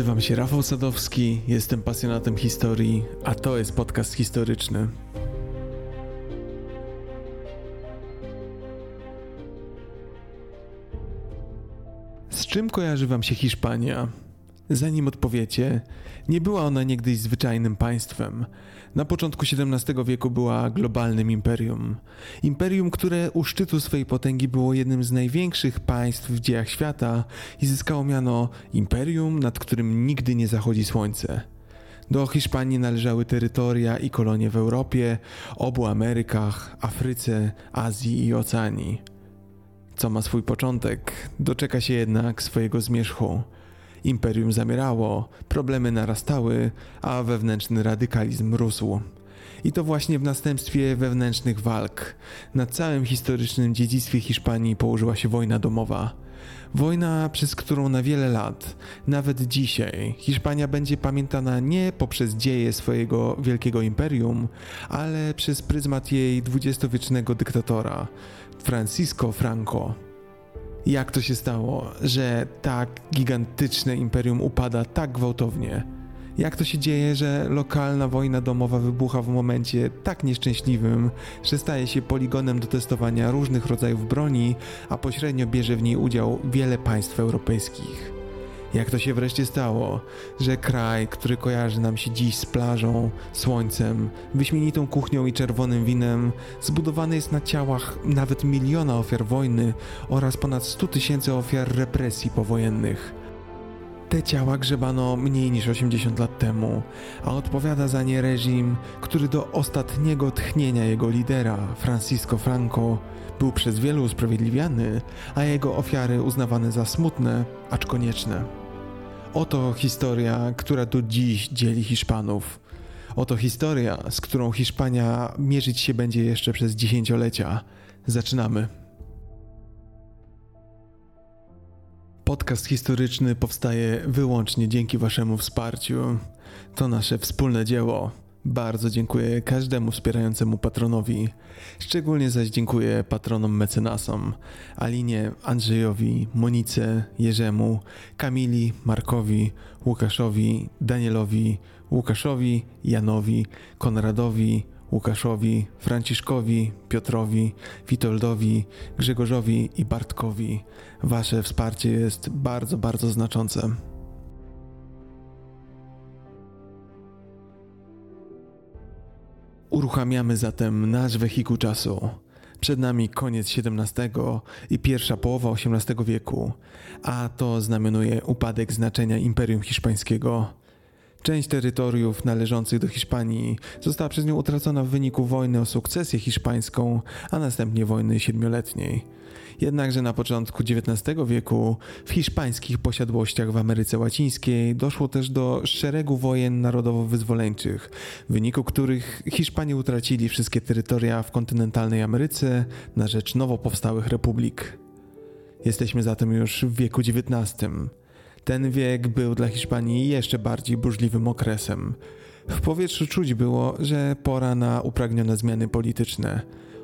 Nazywam się Rafał Sadowski, jestem pasjonatem historii, a to jest podcast historyczny. Z czym kojarzy Wam się Hiszpania? Zanim odpowiecie, nie była ona niegdyś zwyczajnym państwem. Na początku XVII wieku była globalnym imperium. Imperium, które u szczytu swojej potęgi było jednym z największych państw w dziejach świata i zyskało miano imperium, nad którym nigdy nie zachodzi słońce. Do Hiszpanii należały terytoria i kolonie w Europie, obu Amerykach, Afryce, Azji i Oceanii. Co ma swój początek, doczeka się jednak swojego zmierzchu. Imperium zamierało, problemy narastały, a wewnętrzny radykalizm rósł. I to właśnie w następstwie wewnętrznych walk na całym historycznym dziedzictwie Hiszpanii położyła się wojna domowa. Wojna, przez którą na wiele lat, nawet dzisiaj, Hiszpania będzie pamiętana nie poprzez dzieje swojego wielkiego imperium, ale przez pryzmat jej dwudziestowiecznego dyktatora, Francisco Franco. Jak to się stało, że tak gigantyczne imperium upada tak gwałtownie? Jak to się dzieje, że lokalna wojna domowa wybucha w momencie tak nieszczęśliwym, że staje się poligonem do testowania różnych rodzajów broni, a pośrednio bierze w niej udział wiele państw europejskich? Jak to się wreszcie stało, że kraj, który kojarzy nam się dziś z plażą, słońcem, wyśmienitą kuchnią i czerwonym winem, zbudowany jest na ciałach nawet miliona ofiar wojny oraz ponad 100 tysięcy ofiar represji powojennych? Te ciała grzebano mniej niż 80 lat temu, a odpowiada za nie reżim, który do ostatniego tchnienia jego lidera, Francisco Franco, był przez wielu usprawiedliwiany, a jego ofiary uznawane za smutne, acz konieczne. Oto historia, która do dziś dzieli Hiszpanów. Oto historia, z którą Hiszpania mierzyć się będzie jeszcze przez dziesięciolecia. Zaczynamy. Podcast historyczny powstaje wyłącznie dzięki Waszemu wsparciu. To nasze wspólne dzieło. Bardzo dziękuję każdemu wspierającemu patronowi. Szczególnie zaś dziękuję patronom mecenasom Alinie, Andrzejowi, Monice, Jerzemu, Kamili, Markowi, Łukaszowi, Danielowi, Łukaszowi, Janowi, Konradowi, Łukaszowi, Franciszkowi, Piotrowi, Witoldowi, Grzegorzowi i Bartkowi. Wasze wsparcie jest bardzo, bardzo znaczące. Uruchamiamy zatem nasz wehikuł czasu. Przed nami koniec XVII i pierwsza połowa XVIII wieku, a to znamionuje upadek znaczenia Imperium Hiszpańskiego. Część terytoriów należących do Hiszpanii została przez nią utracona w wyniku wojny o sukcesję hiszpańską, a następnie wojny siedmioletniej. Jednakże na początku XIX wieku w hiszpańskich posiadłościach w Ameryce Łacińskiej doszło też do szeregu wojen narodowo-wyzwoleńczych, w wyniku których Hiszpanie utracili wszystkie terytoria w kontynentalnej Ameryce na rzecz nowo powstałych republik. Jesteśmy zatem już w wieku XIX. Ten wiek był dla Hiszpanii jeszcze bardziej burzliwym okresem. W powietrzu czuć było, że pora na upragnione zmiany polityczne.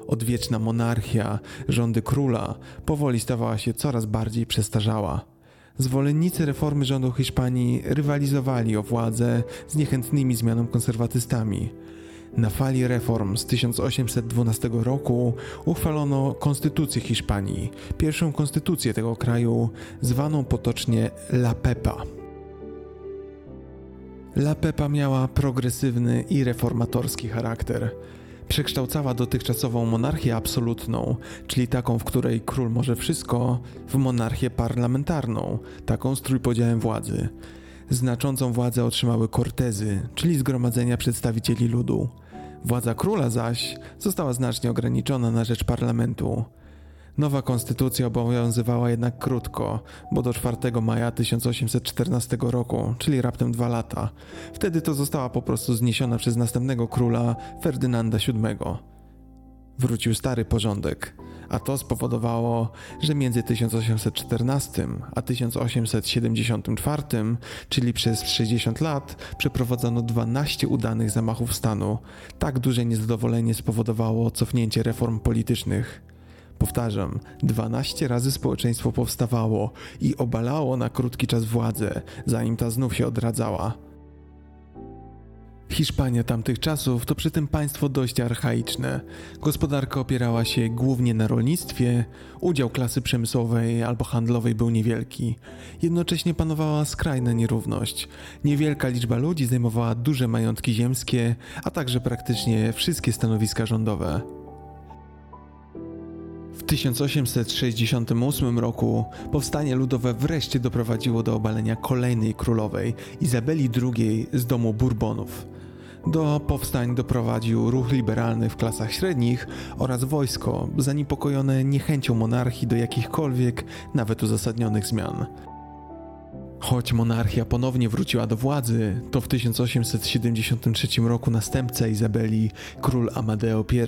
Odwieczna monarchia, rządy króla powoli stawała się coraz bardziej przestarzała. Zwolennicy reformy rządu Hiszpanii rywalizowali o władzę z niechętnymi zmianą konserwatystami. Na fali reform z 1812 roku uchwalono Konstytucję Hiszpanii, pierwszą konstytucję tego kraju, zwaną potocznie La Pepa. La Pepa miała progresywny i reformatorski charakter przekształcała dotychczasową monarchię absolutną, czyli taką, w której król może wszystko, w monarchię parlamentarną, taką z trójpodziałem władzy. Znaczącą władzę otrzymały kortezy, czyli zgromadzenia przedstawicieli ludu. Władza króla zaś została znacznie ograniczona na rzecz parlamentu. Nowa konstytucja obowiązywała jednak krótko, bo do 4 maja 1814 roku, czyli raptem dwa lata. Wtedy to została po prostu zniesiona przez następnego króla Ferdynanda VII. Wrócił stary porządek, a to spowodowało, że między 1814 a 1874, czyli przez 60 lat, przeprowadzono 12 udanych zamachów stanu. Tak duże niezadowolenie spowodowało cofnięcie reform politycznych. Powtarzam, 12 razy społeczeństwo powstawało i obalało na krótki czas władzę, zanim ta znów się odradzała. Hiszpania tamtych czasów to przy tym państwo dość archaiczne. Gospodarka opierała się głównie na rolnictwie, udział klasy przemysłowej albo handlowej był niewielki. Jednocześnie panowała skrajna nierówność. Niewielka liczba ludzi zajmowała duże majątki ziemskie, a także praktycznie wszystkie stanowiska rządowe. W 1868 roku powstanie ludowe wreszcie doprowadziło do obalenia kolejnej królowej, Izabeli II z domu Bourbonów. Do powstań doprowadził ruch liberalny w klasach średnich oraz wojsko, zaniepokojone niechęcią monarchii do jakichkolwiek, nawet uzasadnionych zmian. Choć monarchia ponownie wróciła do władzy, to w 1873 roku następca Izabeli, król Amadeo I,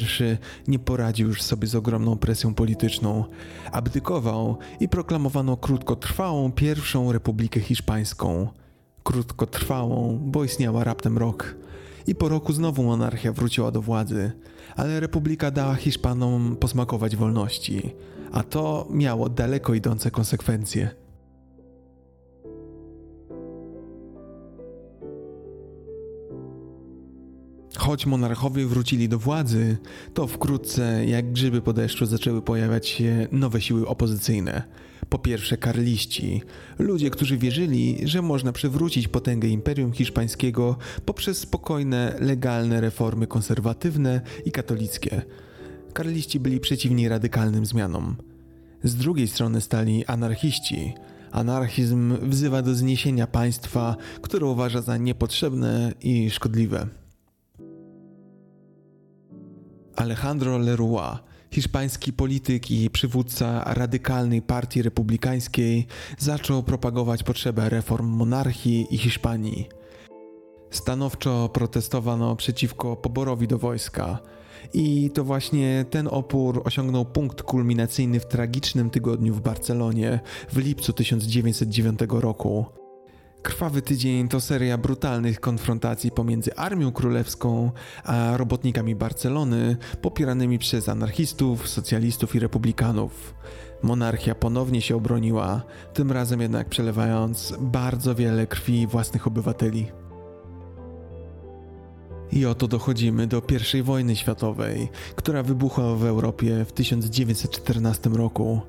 nie poradził już sobie z ogromną presją polityczną. Abdykował i proklamowano krótkotrwałą pierwszą republikę hiszpańską. Krótkotrwałą, bo istniała raptem rok i po roku znowu monarchia wróciła do władzy, ale republika dała Hiszpanom posmakować wolności, a to miało daleko idące konsekwencje. Choć monarchowie wrócili do władzy, to wkrótce, jak grzyby po deszczu, zaczęły pojawiać się nowe siły opozycyjne. Po pierwsze, karliści, ludzie, którzy wierzyli, że można przywrócić potęgę Imperium Hiszpańskiego poprzez spokojne, legalne reformy konserwatywne i katolickie. Karliści byli przeciwni radykalnym zmianom. Z drugiej strony stali anarchiści. Anarchizm wzywa do zniesienia państwa, które uważa za niepotrzebne i szkodliwe. Alejandro Leroy, hiszpański polityk i przywódca radykalnej partii republikańskiej, zaczął propagować potrzebę reform monarchii i Hiszpanii. Stanowczo protestowano przeciwko poborowi do wojska. I to właśnie ten opór osiągnął punkt kulminacyjny w tragicznym tygodniu w Barcelonie w lipcu 1909 roku. Krwawy tydzień to seria brutalnych konfrontacji pomiędzy Armią Królewską a robotnikami Barcelony, popieranymi przez anarchistów, socjalistów i republikanów. Monarchia ponownie się obroniła, tym razem jednak przelewając bardzo wiele krwi własnych obywateli. I oto dochodzimy do I wojny światowej, która wybuchła w Europie w 1914 roku.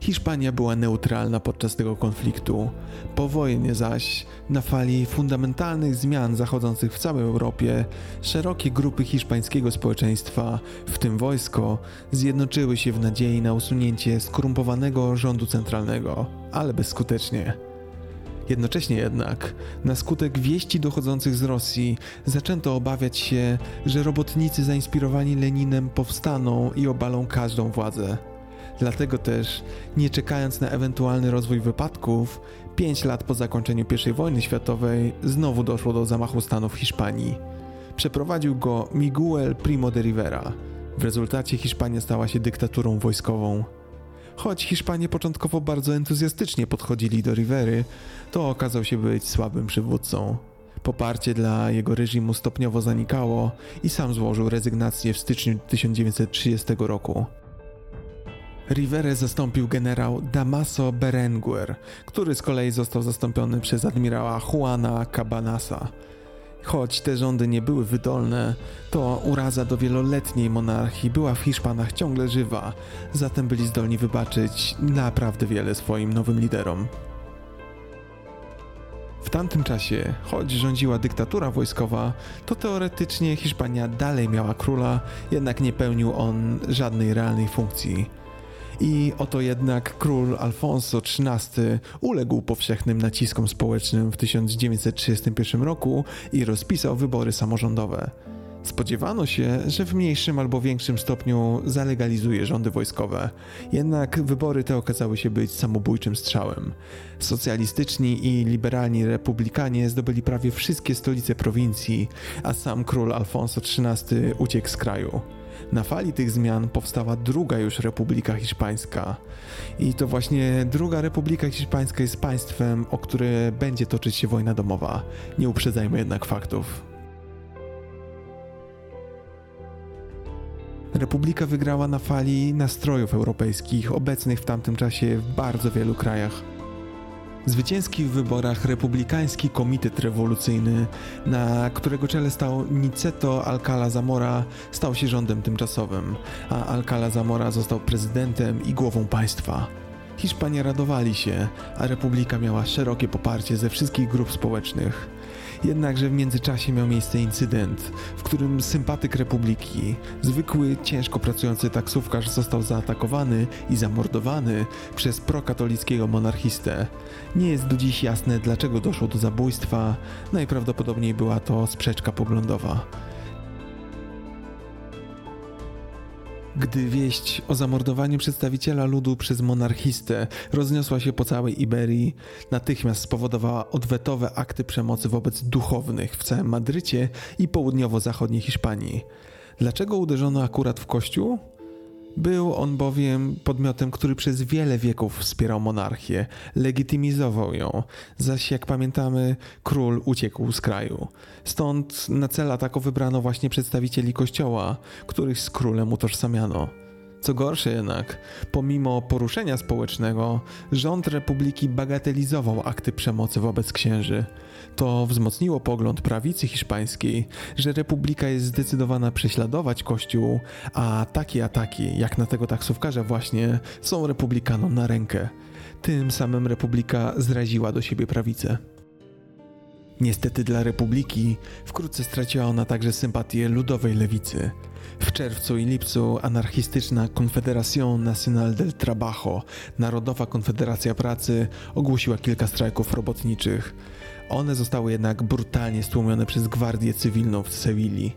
Hiszpania była neutralna podczas tego konfliktu. Po wojnie zaś, na fali fundamentalnych zmian zachodzących w całej Europie, szerokie grupy hiszpańskiego społeczeństwa, w tym wojsko, zjednoczyły się w nadziei na usunięcie skorumpowanego rządu centralnego, ale bezskutecznie. Jednocześnie jednak, na skutek wieści dochodzących z Rosji, zaczęto obawiać się, że robotnicy zainspirowani Leninem powstaną i obalą każdą władzę. Dlatego też, nie czekając na ewentualny rozwój wypadków, pięć lat po zakończeniu I wojny światowej znowu doszło do zamachu stanu w Hiszpanii. Przeprowadził go Miguel Primo de Rivera. W rezultacie Hiszpania stała się dyktaturą wojskową. Choć Hiszpanie początkowo bardzo entuzjastycznie podchodzili do Rivery, to okazał się być słabym przywódcą. Poparcie dla jego reżimu stopniowo zanikało i sam złożył rezygnację w styczniu 1930 roku. Riverę zastąpił generał Damaso Berenguer, który z kolei został zastąpiony przez admirała Juana Cabanasa. Choć te rządy nie były wydolne, to uraza do wieloletniej monarchii była w Hiszpanach ciągle żywa, zatem byli zdolni wybaczyć naprawdę wiele swoim nowym liderom. W tamtym czasie, choć rządziła dyktatura wojskowa, to teoretycznie Hiszpania dalej miała króla, jednak nie pełnił on żadnej realnej funkcji. I oto jednak król Alfonso XIII uległ powszechnym naciskom społecznym w 1931 roku i rozpisał wybory samorządowe. Spodziewano się, że w mniejszym albo większym stopniu zalegalizuje rządy wojskowe, jednak wybory te okazały się być samobójczym strzałem. Socjalistyczni i liberalni republikanie zdobyli prawie wszystkie stolice prowincji, a sam król Alfonso XIII uciekł z kraju. Na fali tych zmian powstała druga już Republika Hiszpańska. I to właśnie druga Republika Hiszpańska jest państwem, o które będzie toczyć się wojna domowa. Nie uprzedzajmy jednak faktów. Republika wygrała na fali nastrojów europejskich obecnych w tamtym czasie w bardzo wielu krajach. Zwycięski w wyborach republikański komitet rewolucyjny, na którego czele stał Niceto Alcala Zamora, stał się rządem tymczasowym, a Alcala Zamora został prezydentem i głową państwa. Hiszpanie radowali się, a republika miała szerokie poparcie ze wszystkich grup społecznych. Jednakże w międzyczasie miał miejsce incydent, w którym sympatyk republiki, zwykły, ciężko pracujący taksówkarz został zaatakowany i zamordowany przez prokatolickiego monarchistę. Nie jest do dziś jasne, dlaczego doszło do zabójstwa, najprawdopodobniej była to sprzeczka poglądowa. Gdy wieść o zamordowaniu przedstawiciela ludu przez monarchistę rozniosła się po całej Iberii, natychmiast spowodowała odwetowe akty przemocy wobec duchownych w całym Madrycie i południowo-zachodniej Hiszpanii. Dlaczego uderzono akurat w kościół? Był on bowiem podmiotem, który przez wiele wieków wspierał monarchię, legitymizował ją, zaś jak pamiętamy, król uciekł z kraju. Stąd na cel ataku wybrano właśnie przedstawicieli kościoła, których z królem utożsamiano. Co gorsze jednak, pomimo poruszenia społecznego, rząd republiki bagatelizował akty przemocy wobec księży. To wzmocniło pogląd prawicy hiszpańskiej, że republika jest zdecydowana prześladować kościół, a takie ataki, jak na tego taksówkarza właśnie, są republikanom na rękę. Tym samym republika zraziła do siebie prawicę. Niestety dla republiki wkrótce straciła ona także sympatię ludowej lewicy. W czerwcu i lipcu anarchistyczna Confederación Nacional del Trabajo, Narodowa Konfederacja Pracy, ogłosiła kilka strajków robotniczych. One zostały jednak brutalnie stłumione przez Gwardię Cywilną w Sewilli.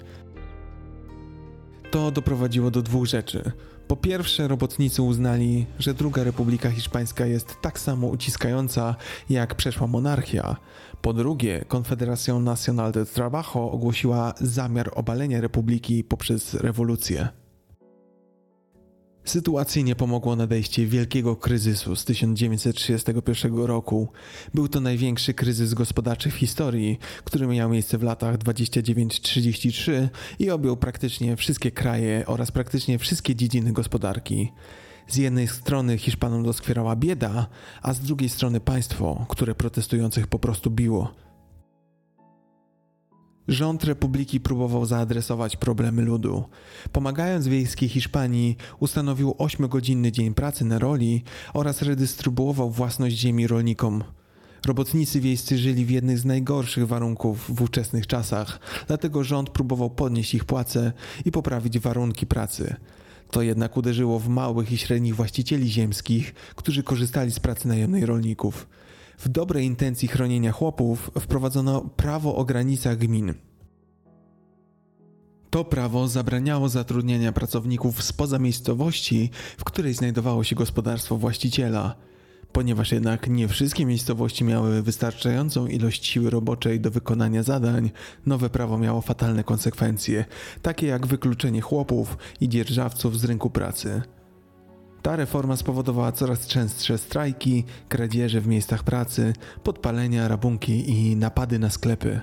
To doprowadziło do dwóch rzeczy. Po pierwsze, robotnicy uznali, że Druga Republika Hiszpańska jest tak samo uciskająca jak przeszła monarchia. Po drugie, Confederación Nacional del Trabajo ogłosiła zamiar obalenia republiki poprzez rewolucję. Sytuacji nie pomogło nadejście wielkiego kryzysu z 1931 roku. Był to największy kryzys gospodarczy w historii, który miał miejsce w latach 29-33 i objął praktycznie wszystkie kraje oraz praktycznie wszystkie dziedziny gospodarki. Z jednej strony Hiszpanom doskwierała bieda, a z drugiej strony państwo, które protestujących po prostu biło. Rząd republiki próbował zaadresować problemy ludu. Pomagając wiejskiej Hiszpanii, ustanowił 8-godzinny dzień pracy na roli oraz redystrybuował własność ziemi rolnikom. Robotnicy wiejscy żyli w jednych z najgorszych warunków w ówczesnych czasach, dlatego rząd próbował podnieść ich płace i poprawić warunki pracy. To jednak uderzyło w małych i średnich właścicieli ziemskich, którzy korzystali z pracy najemnej rolników. W dobrej intencji chronienia chłopów wprowadzono prawo o granicach gmin. To prawo zabraniało zatrudniania pracowników spoza miejscowości, w której znajdowało się gospodarstwo właściciela. Ponieważ jednak nie wszystkie miejscowości miały wystarczającą ilość siły roboczej do wykonania zadań, nowe prawo miało fatalne konsekwencje, takie jak wykluczenie chłopów i dzierżawców z rynku pracy. Ta reforma spowodowała coraz częstsze strajki, kradzieże w miejscach pracy, podpalenia, rabunki i napady na sklepy.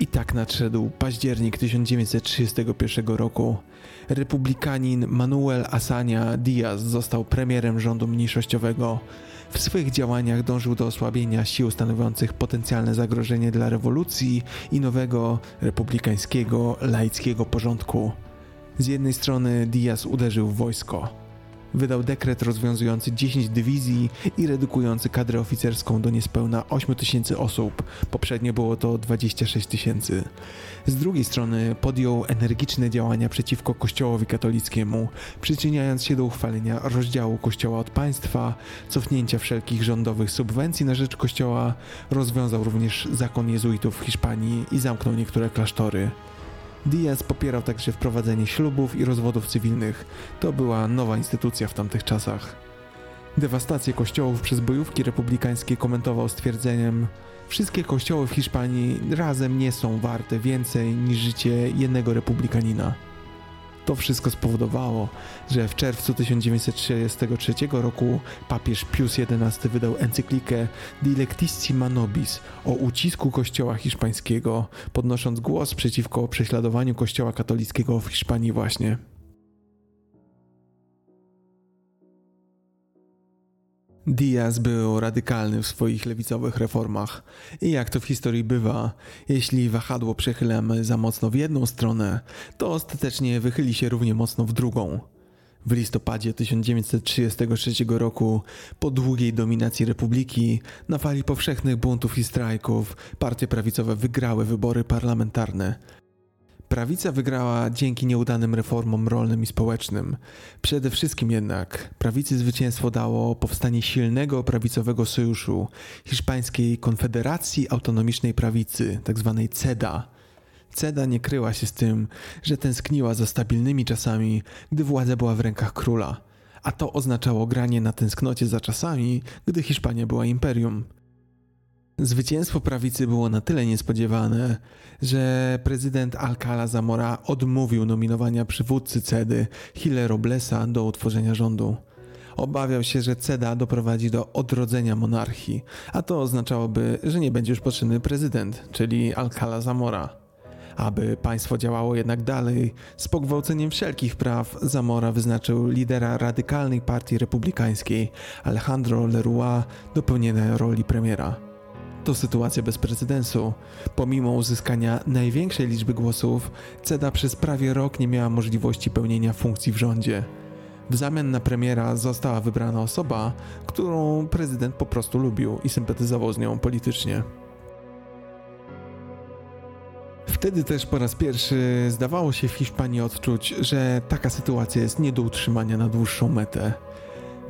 I tak nadszedł październik 1931 roku. Republikanin Manuel Asania Diaz został premierem rządu mniejszościowego. W swych działaniach dążył do osłabienia sił stanowiących potencjalne zagrożenie dla rewolucji i nowego republikańskiego, laickiego porządku. Z jednej strony Diaz uderzył w wojsko, wydał dekret rozwiązujący 10 dywizji i redukujący kadrę oficerską do niespełna 8 tysięcy osób. Poprzednio było to 26 tysięcy. Z drugiej strony podjął energiczne działania przeciwko Kościołowi katolickiemu, przyczyniając się do uchwalenia rozdziału Kościoła od państwa, cofnięcia wszelkich rządowych subwencji na rzecz Kościoła, rozwiązał również zakon jezuitów w Hiszpanii i zamknął niektóre klasztory. Diaz popierał także wprowadzenie ślubów i rozwodów cywilnych. To była nowa instytucja w tamtych czasach. Dewastację kościołów przez bojówki republikańskie komentował stwierdzeniem: Wszystkie kościoły w Hiszpanii razem nie są warte więcej niż życie jednego republikanina. To wszystko spowodowało, że w czerwcu 1933 roku papież Pius XI wydał encyklikę Dilectissima Nobis o ucisku kościoła hiszpańskiego, podnosząc głos przeciwko prześladowaniu kościoła katolickiego w Hiszpanii właśnie. Diaz był radykalny w swoich lewicowych reformach i jak to w historii bywa, jeśli wahadło przechylamy za mocno w jedną stronę, to ostatecznie wychyli się równie mocno w drugą. W listopadzie 1933 roku, po długiej dominacji republiki, na fali powszechnych buntów i strajków, partie prawicowe wygrały wybory parlamentarne, Prawica wygrała dzięki nieudanym reformom rolnym i społecznym. Przede wszystkim jednak prawicy zwycięstwo dało powstanie silnego prawicowego sojuszu Hiszpańskiej Konfederacji Autonomicznej Prawicy, tzw. Tak CEDA. CEDA nie kryła się z tym, że tęskniła za stabilnymi czasami, gdy władza była w rękach króla, a to oznaczało granie na tęsknocie za czasami, gdy Hiszpania była imperium. Zwycięstwo prawicy było na tyle niespodziewane, że prezydent Alcala Zamora odmówił nominowania przywódcy CEDY Hile Roblesa do utworzenia rządu. Obawiał się, że CEDA doprowadzi do odrodzenia monarchii, a to oznaczałoby, że nie będzie już potrzebny prezydent, czyli Alcala Zamora. Aby państwo działało jednak dalej, z pogwałceniem wszelkich praw, Zamora wyznaczył lidera radykalnej partii republikańskiej, Alejandro Leroy, do pełnienia roli premiera. To sytuacja bez precedensu. Pomimo uzyskania największej liczby głosów, CEDA przez prawie rok nie miała możliwości pełnienia funkcji w rządzie. W zamian na premiera została wybrana osoba, którą prezydent po prostu lubił i sympatyzował z nią politycznie. Wtedy też po raz pierwszy zdawało się w Hiszpanii odczuć, że taka sytuacja jest nie do utrzymania na dłuższą metę.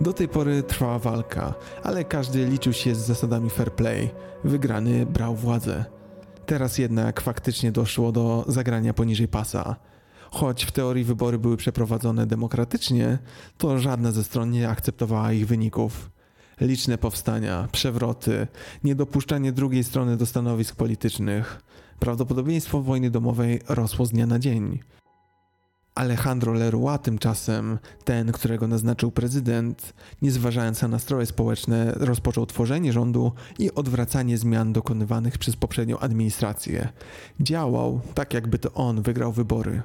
Do tej pory trwała walka, ale każdy liczył się z zasadami fair play. Wygrany brał władzę. Teraz jednak faktycznie doszło do zagrania poniżej pasa. Choć w teorii wybory były przeprowadzone demokratycznie, to żadna ze stron nie akceptowała ich wyników. Liczne powstania, przewroty, niedopuszczanie drugiej strony do stanowisk politycznych. Prawdopodobieństwo wojny domowej rosło z dnia na dzień. Alejandro Leroy tymczasem, ten, którego naznaczył prezydent, nie zważając na nastroje społeczne, rozpoczął tworzenie rządu i odwracanie zmian dokonywanych przez poprzednią administrację. Działał tak, jakby to on wygrał wybory.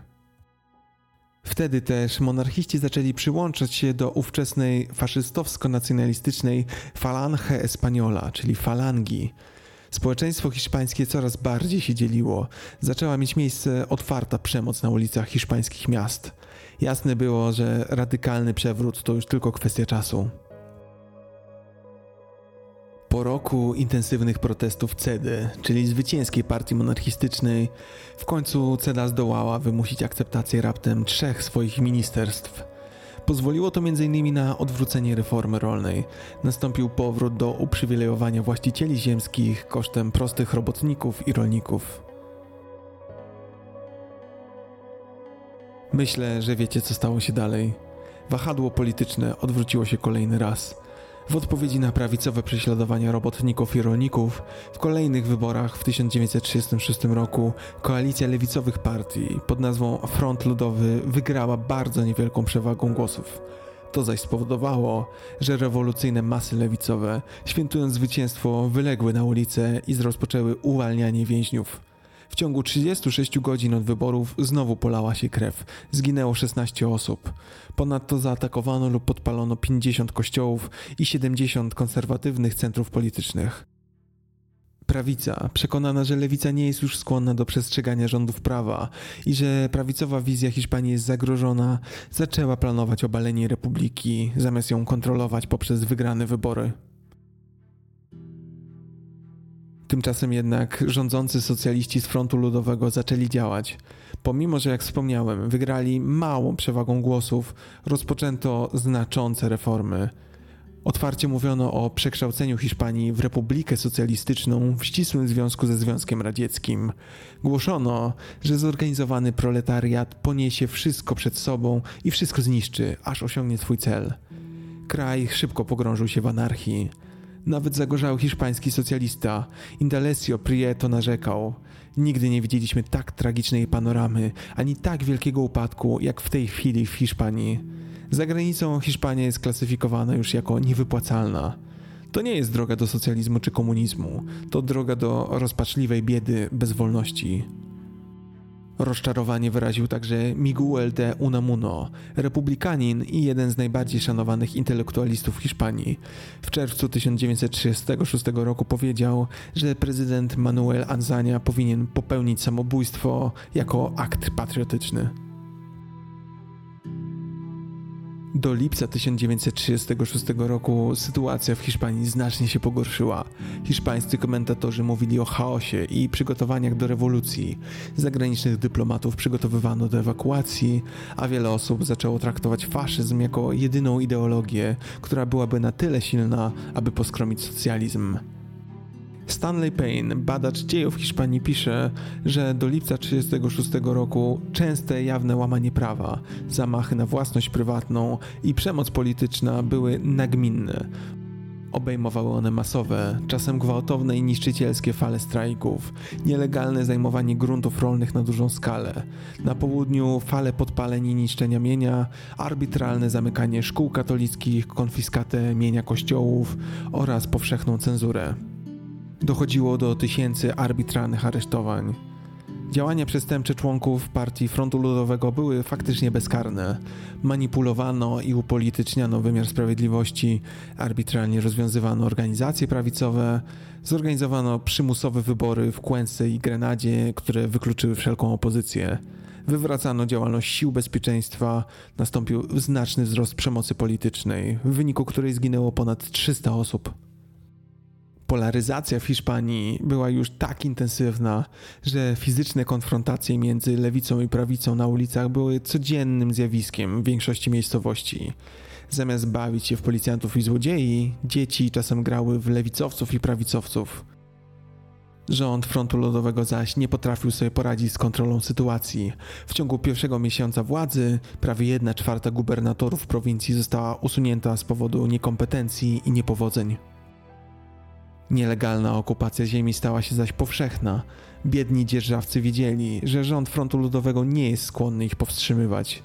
Wtedy też monarchiści zaczęli przyłączać się do ówczesnej faszystowsko-nacjonalistycznej Falange Española, czyli falangi, Społeczeństwo hiszpańskie coraz bardziej się dzieliło. Zaczęła mieć miejsce otwarta przemoc na ulicach hiszpańskich miast. Jasne było, że radykalny przewrót to już tylko kwestia czasu. Po roku intensywnych protestów CEDY, czyli zwycięskiej partii monarchistycznej, w końcu CEDA zdołała wymusić akceptację raptem trzech swoich ministerstw – Pozwoliło to m.in. na odwrócenie reformy rolnej. Nastąpił powrót do uprzywilejowania właścicieli ziemskich kosztem prostych robotników i rolników. Myślę, że wiecie, co stało się dalej. Wahadło polityczne odwróciło się kolejny raz. W odpowiedzi na prawicowe prześladowania robotników i rolników, w kolejnych wyborach w 1936 roku koalicja lewicowych partii pod nazwą Front Ludowy wygrała bardzo niewielką przewagą głosów. To zaś spowodowało, że rewolucyjne masy lewicowe, świętując zwycięstwo, wyległy na ulice i rozpoczęły uwalnianie więźniów. W ciągu 36 godzin od wyborów znowu polała się krew. Zginęło 16 osób. Ponadto zaatakowano lub podpalono 50 kościołów i 70 konserwatywnych centrów politycznych. Prawica, przekonana, że lewica nie jest już skłonna do przestrzegania rządów prawa i że prawicowa wizja Hiszpanii jest zagrożona, zaczęła planować obalenie republiki, zamiast ją kontrolować poprzez wygrane wybory. Tymczasem jednak rządzący socjaliści z Frontu Ludowego zaczęli działać. Pomimo, że jak wspomniałem, wygrali małą przewagą głosów, rozpoczęto znaczące reformy. Otwarcie mówiono o przekształceniu Hiszpanii w republikę socjalistyczną w ścisłym związku ze Związkiem Radzieckim. Głoszono, że zorganizowany proletariat poniesie wszystko przed sobą i wszystko zniszczy, aż osiągnie swój cel. Kraj szybko pogrążył się w anarchii. Nawet zagorzały hiszpański socjalista Indalecio Prieto narzekał. Nigdy nie widzieliśmy tak tragicznej panoramy, ani tak wielkiego upadku, jak w tej chwili w Hiszpanii. Za granicą Hiszpania jest klasyfikowana już jako niewypłacalna. To nie jest droga do socjalizmu czy komunizmu, to droga do rozpaczliwej biedy, bezwolności. Rozczarowanie wyraził także Miguel de Unamuno, republikanin i jeden z najbardziej szanowanych intelektualistów Hiszpanii. W czerwcu 1936 roku powiedział, że prezydent Manuel Anzania powinien popełnić samobójstwo jako akt patriotyczny. Do lipca 1936 roku sytuacja w Hiszpanii znacznie się pogorszyła. Hiszpańscy komentatorzy mówili o chaosie i przygotowaniach do rewolucji. Zagranicznych dyplomatów przygotowywano do ewakuacji, a wiele osób zaczęło traktować faszyzm jako jedyną ideologię, która byłaby na tyle silna, aby poskromić socjalizm. Stanley Payne, badacz dziejów Hiszpanii, pisze, że do lipca 1936 roku częste jawne łamanie prawa, zamachy na własność prywatną i przemoc polityczna były nagminne. Obejmowały one masowe, czasem gwałtowne i niszczycielskie fale strajków, nielegalne zajmowanie gruntów rolnych na dużą skalę, na południu fale podpaleń i niszczenia mienia, arbitralne zamykanie szkół katolickich, konfiskatę mienia kościołów oraz powszechną cenzurę. Dochodziło do tysięcy arbitralnych aresztowań. Działania przestępcze członków partii Frontu Ludowego były faktycznie bezkarne. Manipulowano i upolityczniano wymiar sprawiedliwości, arbitralnie rozwiązywano organizacje prawicowe, zorganizowano przymusowe wybory w Kłęce i Grenadzie, które wykluczyły wszelką opozycję. Wywracano działalność sił bezpieczeństwa, nastąpił znaczny wzrost przemocy politycznej, w wyniku której zginęło ponad 300 osób. Polaryzacja w Hiszpanii była już tak intensywna, że fizyczne konfrontacje między lewicą i prawicą na ulicach były codziennym zjawiskiem w większości miejscowości. Zamiast bawić się w policjantów i złodziei, dzieci czasem grały w lewicowców i prawicowców. Rząd frontu lodowego zaś nie potrafił sobie poradzić z kontrolą sytuacji. W ciągu pierwszego miesiąca władzy prawie 1 czwarta gubernatorów prowincji została usunięta z powodu niekompetencji i niepowodzeń. Nielegalna okupacja ziemi stała się zaś powszechna. Biedni dzierżawcy wiedzieli, że rząd frontu ludowego nie jest skłonny ich powstrzymywać.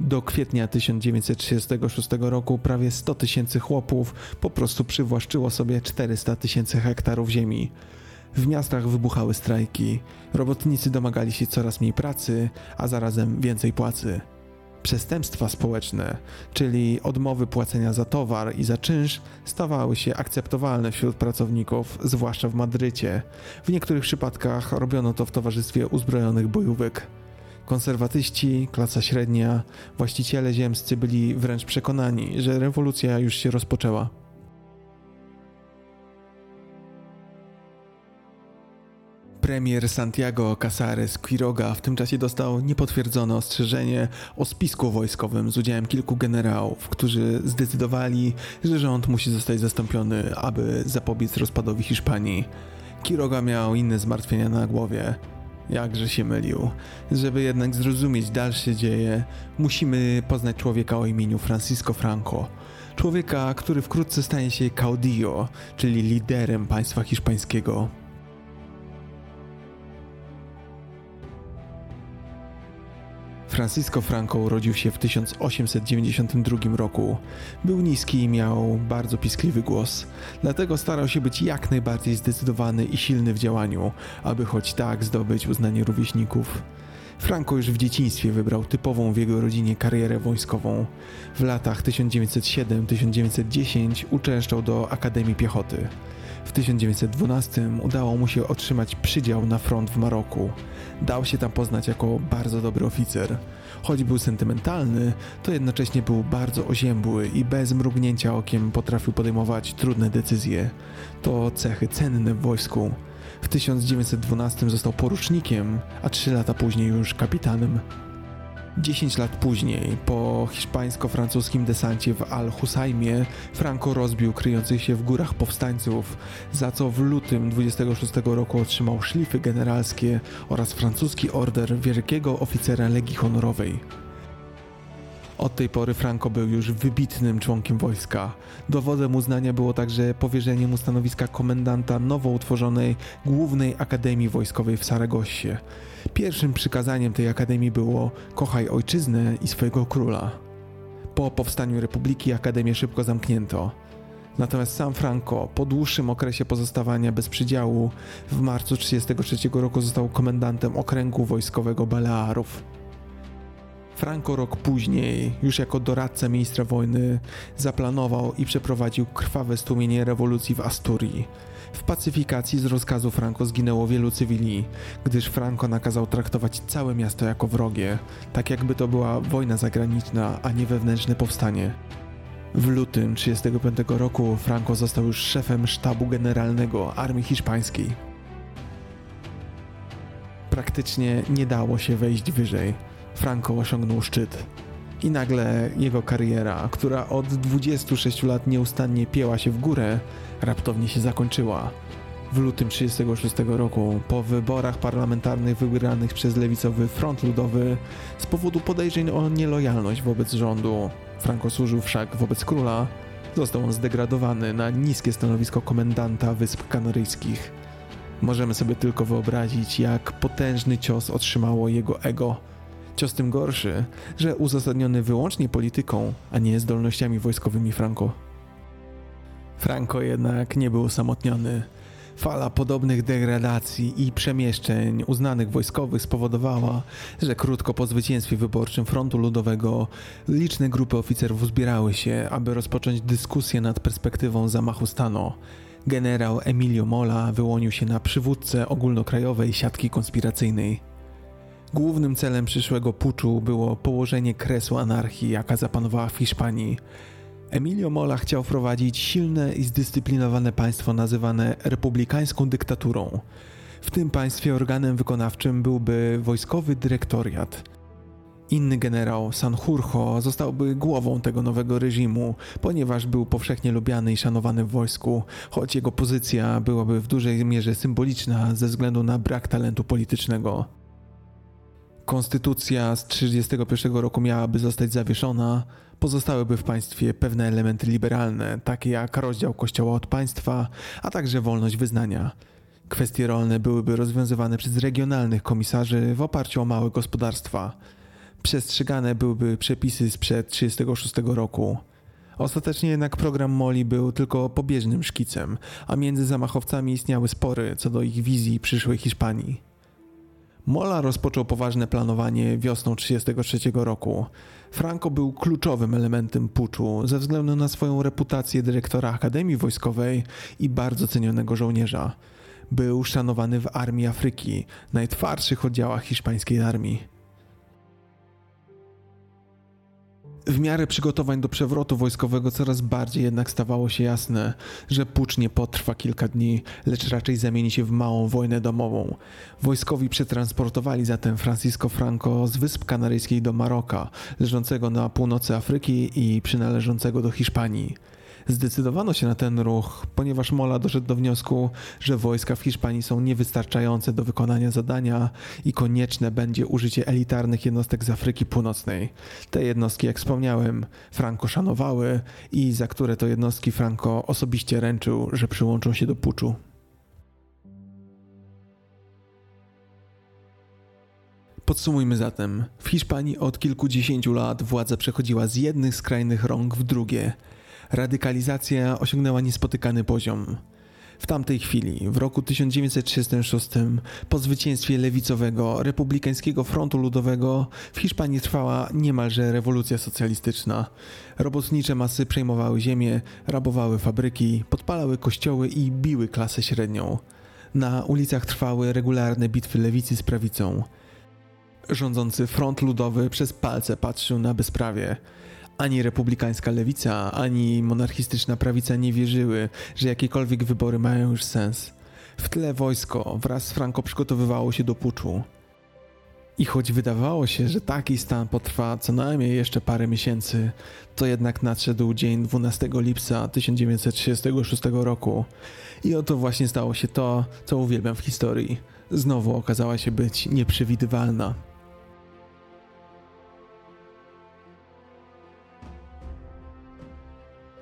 Do kwietnia 1936 roku prawie 100 tysięcy chłopów po prostu przywłaszczyło sobie 400 tysięcy hektarów ziemi. W miastach wybuchały strajki, robotnicy domagali się coraz mniej pracy, a zarazem więcej płacy przestępstwa społeczne, czyli odmowy płacenia za towar i za czynsz, stawały się akceptowalne wśród pracowników, zwłaszcza w Madrycie. W niektórych przypadkach robiono to w towarzystwie uzbrojonych bojówek. Konserwatyści, klasa średnia, właściciele ziemscy byli wręcz przekonani, że rewolucja już się rozpoczęła. Premier Santiago Casares Quiroga w tym czasie dostał niepotwierdzone ostrzeżenie o spisku wojskowym z udziałem kilku generałów, którzy zdecydowali, że rząd musi zostać zastąpiony, aby zapobiec rozpadowi Hiszpanii. Quiroga miał inne zmartwienia na głowie. Jakże się mylił. Żeby jednak zrozumieć dalsze dzieje, musimy poznać człowieka o imieniu Francisco Franco. Człowieka, który wkrótce stanie się caudillo, czyli liderem państwa hiszpańskiego. Francisco Franco urodził się w 1892 roku. Był niski i miał bardzo piskliwy głos, dlatego starał się być jak najbardziej zdecydowany i silny w działaniu, aby choć tak zdobyć uznanie rówieśników. Franco już w dzieciństwie wybrał typową w jego rodzinie karierę wojskową. W latach 1907-1910 uczęszczał do Akademii Piechoty. W 1912 udało mu się otrzymać przydział na front w Maroku. Dał się tam poznać jako bardzo dobry oficer. Choć był sentymentalny, to jednocześnie był bardzo oziębły i bez mrugnięcia okiem potrafił podejmować trudne decyzje. To cechy cenne w wojsku. W 1912 został porucznikiem, a trzy lata później już kapitanem. 10 lat później, po hiszpańsko-francuskim desancie w Al-Husaimie, Franco rozbił kryjących się w górach powstańców, za co w lutym 26 roku otrzymał szlify generalskie oraz francuski order wielkiego oficera Legii Honorowej. Od tej pory Franco był już wybitnym członkiem wojska. Dowodem uznania było także powierzenie mu stanowiska komendanta nowo utworzonej Głównej Akademii Wojskowej w Saragossie. Pierwszym przykazaniem tej akademii było kochaj ojczyznę i swojego króla. Po powstaniu republiki akademię szybko zamknięto. Natomiast sam Franco po dłuższym okresie pozostawania bez przydziału w marcu 1933 roku został komendantem okręgu wojskowego Balearów. Franco rok później, już jako doradca ministra wojny, zaplanował i przeprowadził krwawe stłumienie rewolucji w Asturii. W pacyfikacji z rozkazu Franco zginęło wielu cywili, gdyż Franco nakazał traktować całe miasto jako wrogie, tak jakby to była wojna zagraniczna, a nie wewnętrzne powstanie. W lutym 1935 roku Franco został już szefem sztabu generalnego Armii Hiszpańskiej. Praktycznie nie dało się wejść wyżej. Franco osiągnął szczyt. I nagle jego kariera, która od 26 lat nieustannie pieła się w górę, raptownie się zakończyła. W lutym 1936 roku, po wyborach parlamentarnych wygranych przez lewicowy Front Ludowy, z powodu podejrzeń o nielojalność wobec rządu, Franco służył wszak wobec króla, został on zdegradowany na niskie stanowisko komendanta Wysp Kanaryjskich. Możemy sobie tylko wyobrazić, jak potężny cios otrzymało jego ego. Cios tym gorszy, że uzasadniony wyłącznie polityką, a nie zdolnościami wojskowymi Franco. Franco jednak nie był osamotniony. Fala podobnych degradacji i przemieszczeń uznanych wojskowych spowodowała, że krótko po zwycięstwie wyborczym Frontu Ludowego liczne grupy oficerów zbierały się, aby rozpocząć dyskusję nad perspektywą zamachu stanu. Generał Emilio Mola wyłonił się na przywódcę ogólnokrajowej siatki konspiracyjnej. Głównym celem przyszłego puczu było położenie kresu anarchii, jaka zapanowała w Hiszpanii. Emilio Mola chciał wprowadzić silne i zdyscyplinowane państwo nazywane republikańską dyktaturą. W tym państwie organem wykonawczym byłby wojskowy dyrektoriat. Inny generał, Sanjurjo, zostałby głową tego nowego reżimu, ponieważ był powszechnie lubiany i szanowany w wojsku, choć jego pozycja byłaby w dużej mierze symboliczna ze względu na brak talentu politycznego. Konstytucja z 1931 roku miałaby zostać zawieszona, pozostałyby w państwie pewne elementy liberalne, takie jak rozdział kościoła od państwa, a także wolność wyznania. Kwestie rolne byłyby rozwiązywane przez regionalnych komisarzy w oparciu o małe gospodarstwa. Przestrzegane byłyby przepisy sprzed 1936 roku. Ostatecznie jednak program Moli był tylko pobieżnym szkicem, a między zamachowcami istniały spory co do ich wizji przyszłej Hiszpanii. Mola rozpoczął poważne planowanie wiosną 1933 roku. Franco był kluczowym elementem puczu ze względu na swoją reputację dyrektora Akademii Wojskowej i bardzo cenionego żołnierza. Był szanowany w Armii Afryki, najtwardszych oddziałach hiszpańskiej armii. W miarę przygotowań do przewrotu wojskowego coraz bardziej jednak stawało się jasne, że pucz nie potrwa kilka dni, lecz raczej zamieni się w małą wojnę domową. Wojskowi przetransportowali zatem Francisco Franco z Wysp Kanaryjskich do Maroka, leżącego na północy Afryki i przynależącego do Hiszpanii. Zdecydowano się na ten ruch, ponieważ Mola doszedł do wniosku, że wojska w Hiszpanii są niewystarczające do wykonania zadania i konieczne będzie użycie elitarnych jednostek z Afryki Północnej. Te jednostki, jak wspomniałem, Franco szanowały i za które to jednostki Franco osobiście ręczył, że przyłączą się do puczu. Podsumujmy zatem. W Hiszpanii od kilkudziesięciu lat władza przechodziła z jednych skrajnych rąk w drugie – radykalizacja osiągnęła niespotykany poziom. W tamtej chwili, w roku 1936, po zwycięstwie lewicowego, republikańskiego frontu ludowego, w Hiszpanii trwała niemalże rewolucja socjalistyczna. Robotnicze masy przejmowały ziemię, rabowały fabryki, podpalały kościoły i biły klasę średnią. Na ulicach trwały regularne bitwy lewicy z prawicą. Rządzący front ludowy przez palce patrzył na bezprawie. Ani republikańska lewica, ani monarchistyczna prawica nie wierzyły, że jakiekolwiek wybory mają już sens. W tle wojsko wraz z Franco przygotowywało się do puczu. I choć wydawało się, że taki stan potrwa co najmniej jeszcze parę miesięcy, to jednak nadszedł dzień 12 lipca 1936 roku. I oto właśnie stało się to, co uwielbiam w historii. Znowu okazała się być nieprzewidywalna.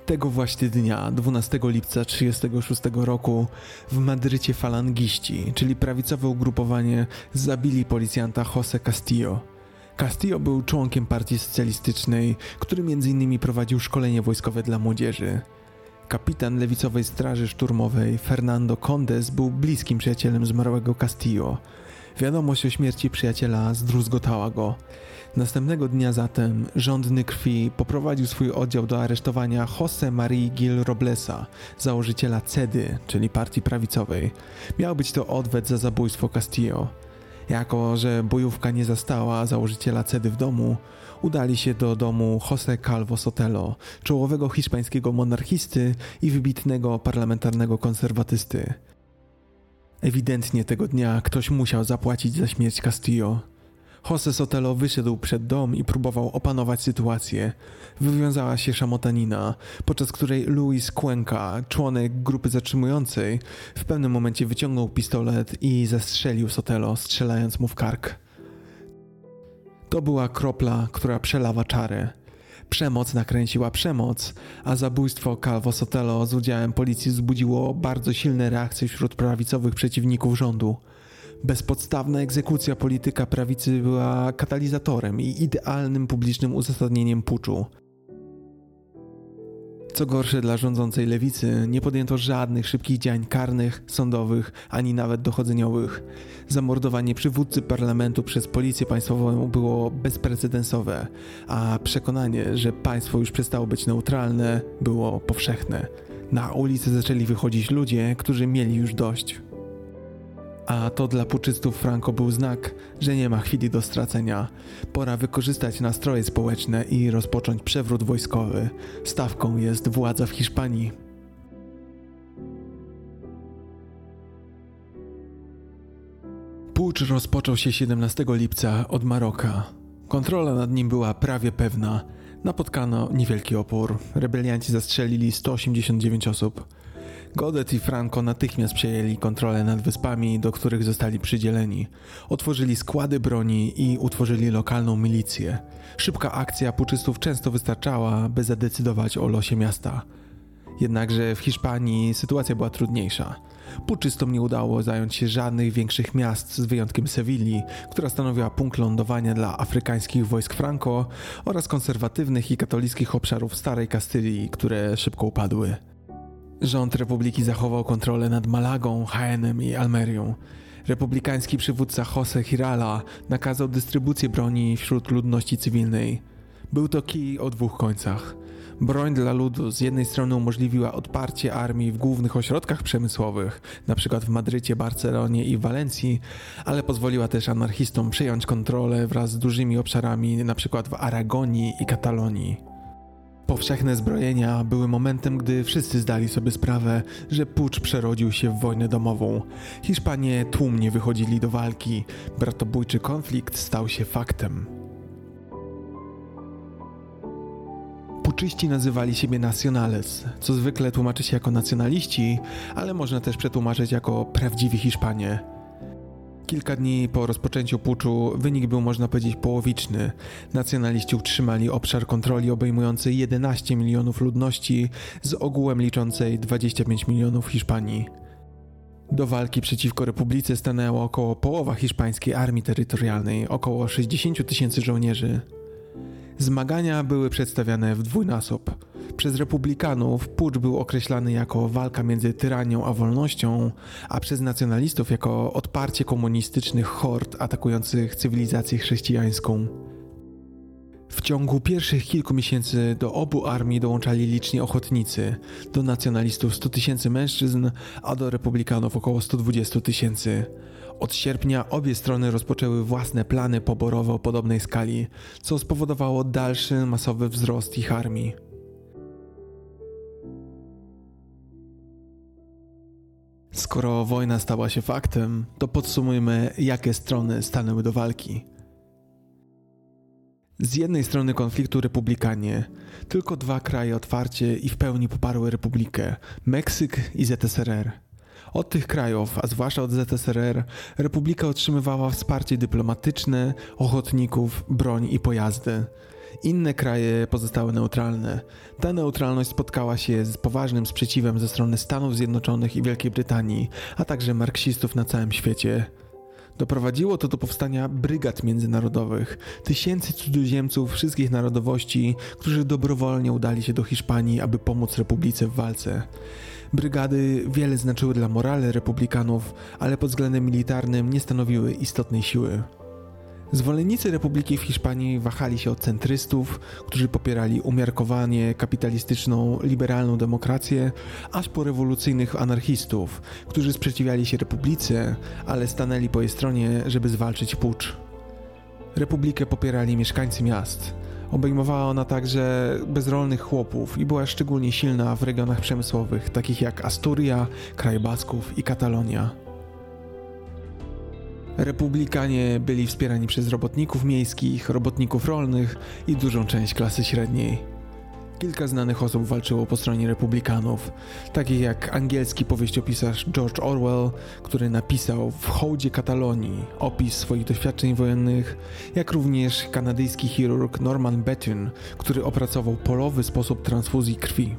Tego właśnie dnia, 12 lipca 1936 roku, w Madrycie falangiści, czyli prawicowe ugrupowanie, zabili policjanta Jose Castillo. Castillo był członkiem partii socjalistycznej, który m.in. prowadził szkolenie wojskowe dla młodzieży. Kapitan lewicowej straży szturmowej Fernando Condes był bliskim przyjacielem zmarłego Castillo. Wiadomość o śmierci przyjaciela zdruzgotała go. Następnego dnia zatem rządny krwi poprowadził swój oddział do aresztowania Jose Marie Gil Roblesa, założyciela CEDY, czyli partii prawicowej. Miał być to odwet za zabójstwo Castillo. Jako, że bojówka nie zastała założyciela CEDY w domu, udali się do domu José Calvo Sotelo, czołowego hiszpańskiego monarchisty i wybitnego parlamentarnego konserwatysty. Ewidentnie tego dnia ktoś musiał zapłacić za śmierć Castillo. Jose Sotelo wyszedł przed dom i próbował opanować sytuację. Wywiązała się szamotanina, podczas której Luis Cuenca, członek grupy zatrzymującej, w pewnym momencie wyciągnął pistolet i zastrzelił Sotelo, strzelając mu w kark. To była kropla, która przelawa czarę. Przemoc nakręciła przemoc, a zabójstwo Calvo Sotelo z udziałem policji wzbudziło bardzo silne reakcje wśród prawicowych przeciwników rządu. Bezpodstawna egzekucja polityka prawicy była katalizatorem i idealnym publicznym uzasadnieniem puczu. Co gorsze dla rządzącej lewicy, nie podjęto żadnych szybkich działań karnych, sądowych, ani nawet dochodzeniowych. Zamordowanie przywódcy parlamentu przez policję państwową było bezprecedensowe, a przekonanie, że państwo już przestało być neutralne, było powszechne. Na ulicę zaczęli wychodzić ludzie, którzy mieli już dość. A to dla puczystów Franco był znak, że nie ma chwili do stracenia. Pora wykorzystać nastroje społeczne i rozpocząć przewrót wojskowy. Stawką jest władza w Hiszpanii. Pucz rozpoczął się 17 lipca od Maroka. Kontrola nad nim była prawie pewna. Napotkano niewielki opór. Rebelianci zastrzelili 189 osób. Godet i Franco natychmiast przejęli kontrolę nad wyspami, do których zostali przydzieleni. Otworzyli składy broni i utworzyli lokalną milicję. Szybka akcja puczystów często wystarczała, by zadecydować o losie miasta. Jednakże w Hiszpanii sytuacja była trudniejsza. Puczystom nie udało zająć się żadnych większych miast z wyjątkiem Sewilli, która stanowiła punkt lądowania dla afrykańskich wojsk Franco oraz konserwatywnych i katolickich obszarów Starej Kastylii, które szybko upadły. Rząd Republiki zachował kontrolę nad Malagą, Jaenem i Almerią. Republikański przywódca Jose Hirala nakazał dystrybucję broni wśród ludności cywilnej. Był to kij o dwóch końcach. Broń dla ludu z jednej strony umożliwiła odparcie armii w głównych ośrodkach przemysłowych, np. w Madrycie, Barcelonie i Walencji, ale pozwoliła też anarchistom przejąć kontrolę wraz z dużymi obszarami, np. w Aragonii i Katalonii. Powszechne zbrojenia były momentem, gdy wszyscy zdali sobie sprawę, że pucz przerodził się w wojnę domową. Hiszpanie tłumnie wychodzili do walki, bratobójczy konflikt stał się faktem. Puczyści nazywali siebie nacionales, co zwykle tłumaczy się jako nacjonaliści, ale można też przetłumaczyć jako prawdziwi Hiszpanie. Kilka dni po rozpoczęciu puczu wynik był można powiedzieć połowiczny. Nacjonaliści utrzymali obszar kontroli obejmujący 11 milionów ludności z ogółem liczącej 25 milionów Hiszpanii. Do walki przeciwko Republice stanęło około połowa hiszpańskiej armii terytorialnej, około 60 tysięcy żołnierzy. Zmagania były przedstawiane w dwójnasób. Przez republikanów pucz był określany jako walka między tyranią a wolnością, a przez nacjonalistów jako odparcie komunistycznych hord atakujących cywilizację chrześcijańską. W ciągu pierwszych kilku miesięcy do obu armii dołączali liczni ochotnicy, do nacjonalistów 100 tysięcy mężczyzn, a do republikanów około 120 tysięcy. Od sierpnia obie strony rozpoczęły własne plany poborowe o podobnej skali, co spowodowało dalszy masowy wzrost ich armii. Skoro wojna stała się faktem, to podsumujmy, jakie strony stanęły do walki. Z jednej strony konfliktu republikanie, tylko dwa kraje otwarcie i w pełni poparły republikę Meksyk i ZSRR. Od tych krajów, a zwłaszcza od ZSRR, Republika otrzymywała wsparcie dyplomatyczne, ochotników, broń i pojazdy. Inne kraje pozostały neutralne. Ta neutralność spotkała się z poważnym sprzeciwem ze strony Stanów Zjednoczonych i Wielkiej Brytanii, a także marksistów na całym świecie. Doprowadziło to do powstania brygad międzynarodowych, tysięcy cudzoziemców wszystkich narodowości, którzy dobrowolnie udali się do Hiszpanii, aby pomóc Republice w walce. Brygady wiele znaczyły dla morale republikanów, ale pod względem militarnym nie stanowiły istotnej siły. Zwolennicy Republiki w Hiszpanii wahali się od centrystów, którzy popierali umiarkowanie kapitalistyczną, liberalną demokrację, aż po rewolucyjnych anarchistów, którzy sprzeciwiali się Republice, ale stanęli po jej stronie, żeby zwalczyć pucz. Republikę popierali mieszkańcy miast. Obejmowała ona także bezrolnych chłopów i była szczególnie silna w regionach przemysłowych, takich jak Asturia, Kraj Basków i Katalonia. Republikanie byli wspierani przez robotników miejskich, robotników rolnych i dużą część klasy średniej. Kilka znanych osób walczyło po stronie republikanów, takich jak angielski powieściopisarz George Orwell, który napisał w hołdzie Katalonii opis swoich doświadczeń wojennych, jak również kanadyjski chirurg Norman Bethune, który opracował polowy sposób transfuzji krwi.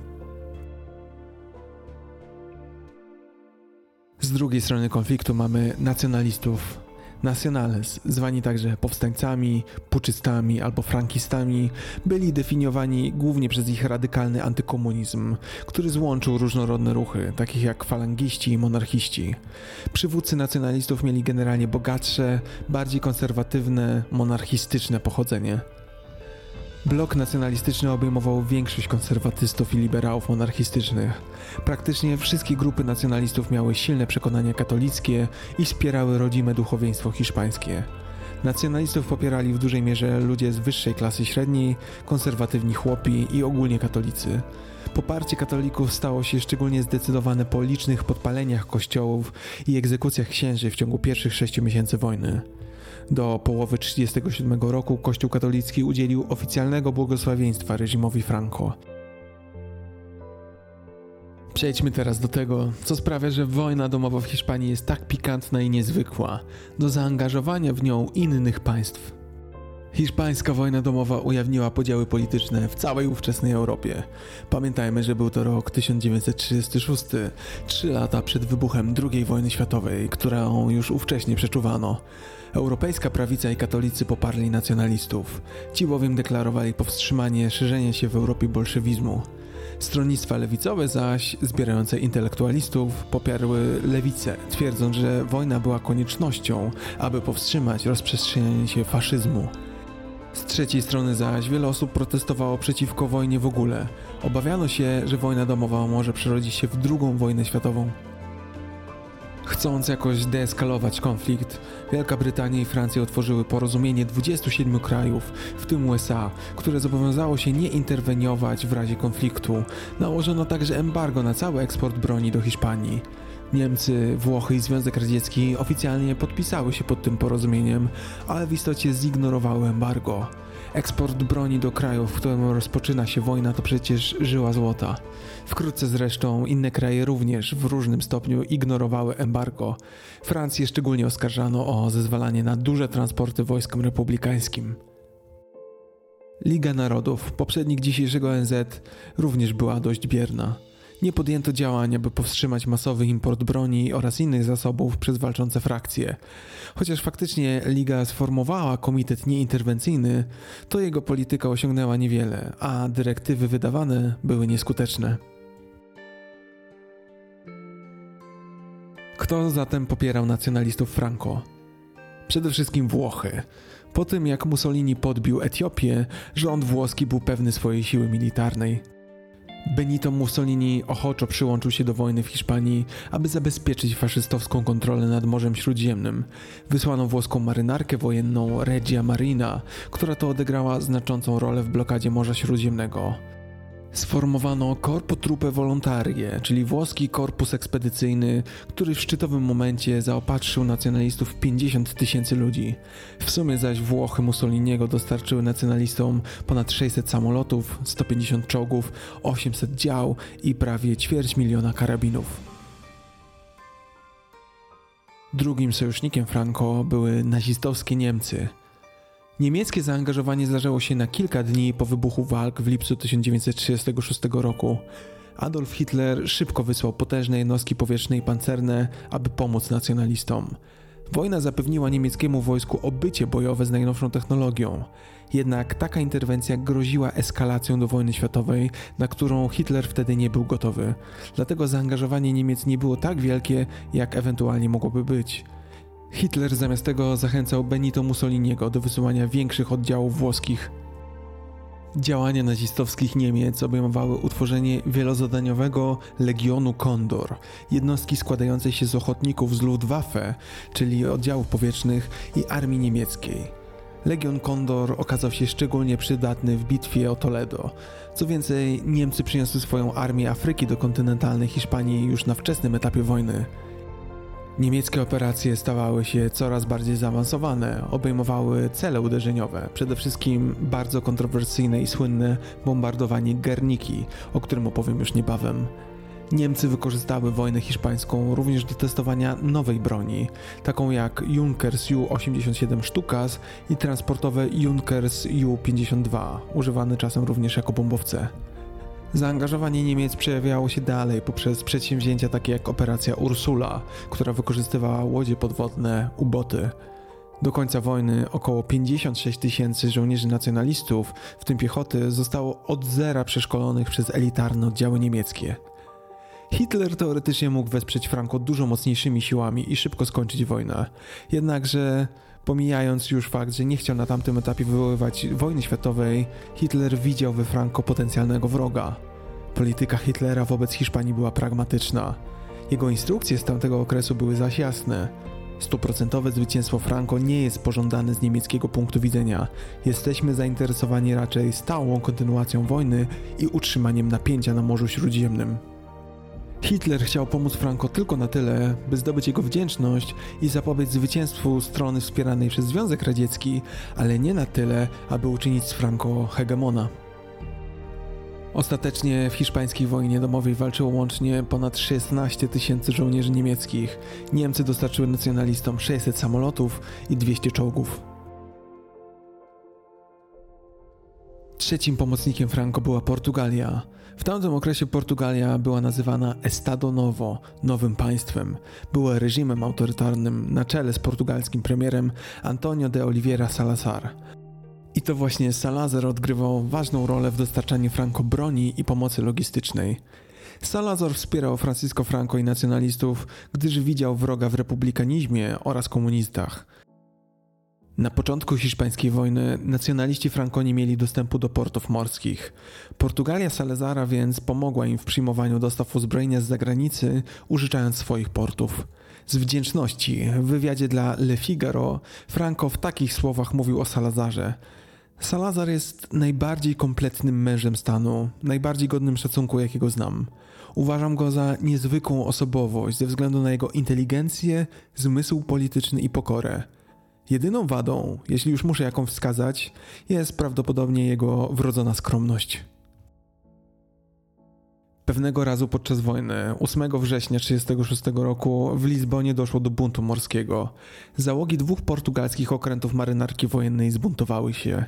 Z drugiej strony konfliktu mamy nacjonalistów, Nacionales, zwani także powstańcami, puczystami albo frankistami, byli definiowani głównie przez ich radykalny antykomunizm, który złączył różnorodne ruchy, takich jak falangiści i monarchiści. Przywódcy nacjonalistów mieli generalnie bogatsze, bardziej konserwatywne, monarchistyczne pochodzenie. Blok nacjonalistyczny obejmował większość konserwatystów i liberałów monarchistycznych. Praktycznie wszystkie grupy nacjonalistów miały silne przekonania katolickie i wspierały rodzime duchowieństwo hiszpańskie. Nacjonalistów popierali w dużej mierze ludzie z wyższej klasy średniej, konserwatywni chłopi i ogólnie katolicy. Poparcie katolików stało się szczególnie zdecydowane po licznych podpaleniach kościołów i egzekucjach księży w ciągu pierwszych sześciu miesięcy wojny. Do połowy 1937 roku Kościół katolicki udzielił oficjalnego błogosławieństwa reżimowi Franco. Przejdźmy teraz do tego, co sprawia, że wojna domowa w Hiszpanii jest tak pikantna i niezwykła, do zaangażowania w nią innych państw. Hiszpańska wojna domowa ujawniła podziały polityczne w całej ówczesnej Europie. Pamiętajmy, że był to rok 1936, trzy lata przed wybuchem II wojny światowej, którą już ówcześnie przeczuwano. Europejska prawica i katolicy poparli nacjonalistów. Ci bowiem deklarowali powstrzymanie szerzenia się w Europie bolszewizmu. Stronnictwa lewicowe zaś, zbierające intelektualistów, popiarły lewicę, twierdząc, że wojna była koniecznością, aby powstrzymać rozprzestrzenianie się faszyzmu. Z trzeciej strony zaś wiele osób protestowało przeciwko wojnie w ogóle. Obawiano się, że wojna domowa może przerodzić się w drugą wojnę światową. Chcąc jakoś deeskalować konflikt, Wielka Brytania i Francja otworzyły porozumienie 27 krajów, w tym USA, które zobowiązało się nie interweniować w razie konfliktu. Nałożono także embargo na cały eksport broni do Hiszpanii. Niemcy, Włochy i Związek Radziecki oficjalnie podpisały się pod tym porozumieniem, ale w istocie zignorowały embargo. Eksport broni do krajów, w którym rozpoczyna się wojna, to przecież żyła złota. Wkrótce zresztą inne kraje również w różnym stopniu ignorowały embargo. Francję szczególnie oskarżano o zezwalanie na duże transporty wojskom republikańskim. Liga Narodów, poprzednik dzisiejszego ONZ, również była dość bierna nie podjęto działań, aby powstrzymać masowy import broni oraz innych zasobów przez walczące frakcje. Chociaż faktycznie Liga sformowała komitet nieinterwencyjny, to jego polityka osiągnęła niewiele, a dyrektywy wydawane były nieskuteczne. Kto zatem popierał nacjonalistów Franco? Przede wszystkim Włochy. Po tym jak Mussolini podbił Etiopię, rząd włoski był pewny swojej siły militarnej. Benito Mussolini ochoczo przyłączył się do wojny w Hiszpanii, aby zabezpieczyć faszystowską kontrolę nad Morzem Śródziemnym. Wysłano włoską marynarkę wojenną Regia Marina, która to odegrała znaczącą rolę w blokadzie Morza Śródziemnego sformowano Corpo Truppe Volontarie, czyli włoski korpus ekspedycyjny, który w szczytowym momencie zaopatrzył nacjonalistów w 50 tysięcy ludzi. W sumie zaś Włochy Mussoliniego dostarczyły nacjonalistom ponad 600 samolotów, 150 czołgów, 800 dział i prawie ćwierć miliona karabinów. Drugim sojusznikiem Franco były nazistowskie Niemcy. Niemieckie zaangażowanie zdarzało się na kilka dni po wybuchu walk w lipcu 1936 roku. Adolf Hitler szybko wysłał potężne jednostki powietrzne i pancerne, aby pomóc nacjonalistom. Wojna zapewniła niemieckiemu wojsku obycie bojowe z najnowszą technologią. Jednak taka interwencja groziła eskalacją do wojny światowej, na którą Hitler wtedy nie był gotowy. Dlatego zaangażowanie Niemiec nie było tak wielkie, jak ewentualnie mogłoby być. Hitler zamiast tego zachęcał Benito Mussoliniego do wysyłania większych oddziałów włoskich. Działania nazistowskich Niemiec obejmowały utworzenie wielozadaniowego Legionu Kondor, jednostki składającej się z ochotników z Luftwaffe, czyli oddziałów powietrznych i armii niemieckiej. Legion Kondor okazał się szczególnie przydatny w bitwie o Toledo. Co więcej, Niemcy przyniosły swoją armię Afryki do kontynentalnej Hiszpanii już na wczesnym etapie wojny. Niemieckie operacje stawały się coraz bardziej zaawansowane, obejmowały cele uderzeniowe, przede wszystkim bardzo kontrowersyjne i słynne bombardowanie Gerniki, o którym opowiem już niebawem. Niemcy wykorzystały wojnę hiszpańską również do testowania nowej broni, taką jak Junkers Ju-87 Stukas i transportowe Junkers Ju-52, używane czasem również jako bombowce. Zaangażowanie Niemiec przejawiało się dalej poprzez przedsięwzięcia takie jak operacja Ursula, która wykorzystywała łodzie podwodne, uboty. Do końca wojny około 56 tysięcy żołnierzy nacjonalistów, w tym piechoty, zostało od zera przeszkolonych przez elitarne oddziały niemieckie. Hitler teoretycznie mógł wesprzeć Franco dużo mocniejszymi siłami i szybko skończyć wojnę. Jednakże, pomijając już fakt, że nie chciał na tamtym etapie wywoływać wojny światowej, Hitler widział we Franco potencjalnego wroga. Polityka Hitlera wobec Hiszpanii była pragmatyczna. Jego instrukcje z tamtego okresu były zaś jasne. Stuprocentowe zwycięstwo Franco nie jest pożądane z niemieckiego punktu widzenia. Jesteśmy zainteresowani raczej stałą kontynuacją wojny i utrzymaniem napięcia na Morzu Śródziemnym. Hitler chciał pomóc Franco tylko na tyle, by zdobyć jego wdzięczność i zapobiec zwycięstwu strony wspieranej przez Związek Radziecki, ale nie na tyle, aby uczynić z Franco hegemona. Ostatecznie w hiszpańskiej wojnie domowej walczyło łącznie ponad 16 tysięcy żołnierzy niemieckich. Niemcy dostarczyły nacjonalistom 600 samolotów i 200 czołgów. Trzecim pomocnikiem Franco była Portugalia. W tamtym okresie Portugalia była nazywana Estado Novo, nowym państwem. Była reżimem autorytarnym na czele z portugalskim premierem Antonio de Oliveira Salazar. I to właśnie Salazar odgrywał ważną rolę w dostarczaniu Franco broni i pomocy logistycznej. Salazar wspierał Francisco Franco i nacjonalistów, gdyż widział wroga w republikanizmie oraz komunistach. Na początku hiszpańskiej wojny nacjonaliści Franco nie mieli dostępu do portów morskich. Portugalia Salazara więc pomogła im w przyjmowaniu dostaw uzbrojenia z zagranicy, użyczając swoich portów. Z wdzięczności w wywiadzie dla Le Figaro Franco w takich słowach mówił o Salazarze. Salazar jest najbardziej kompletnym mężem stanu, najbardziej godnym szacunku, jakiego znam. Uważam go za niezwykłą osobowość ze względu na jego inteligencję, zmysł polityczny i pokorę. Jedyną wadą, jeśli już muszę jaką wskazać, jest prawdopodobnie jego wrodzona skromność. Pewnego razu podczas wojny, 8 września 1936 roku, w Lizbonie doszło do buntu morskiego. Załogi dwóch portugalskich okrętów marynarki wojennej zbuntowały się.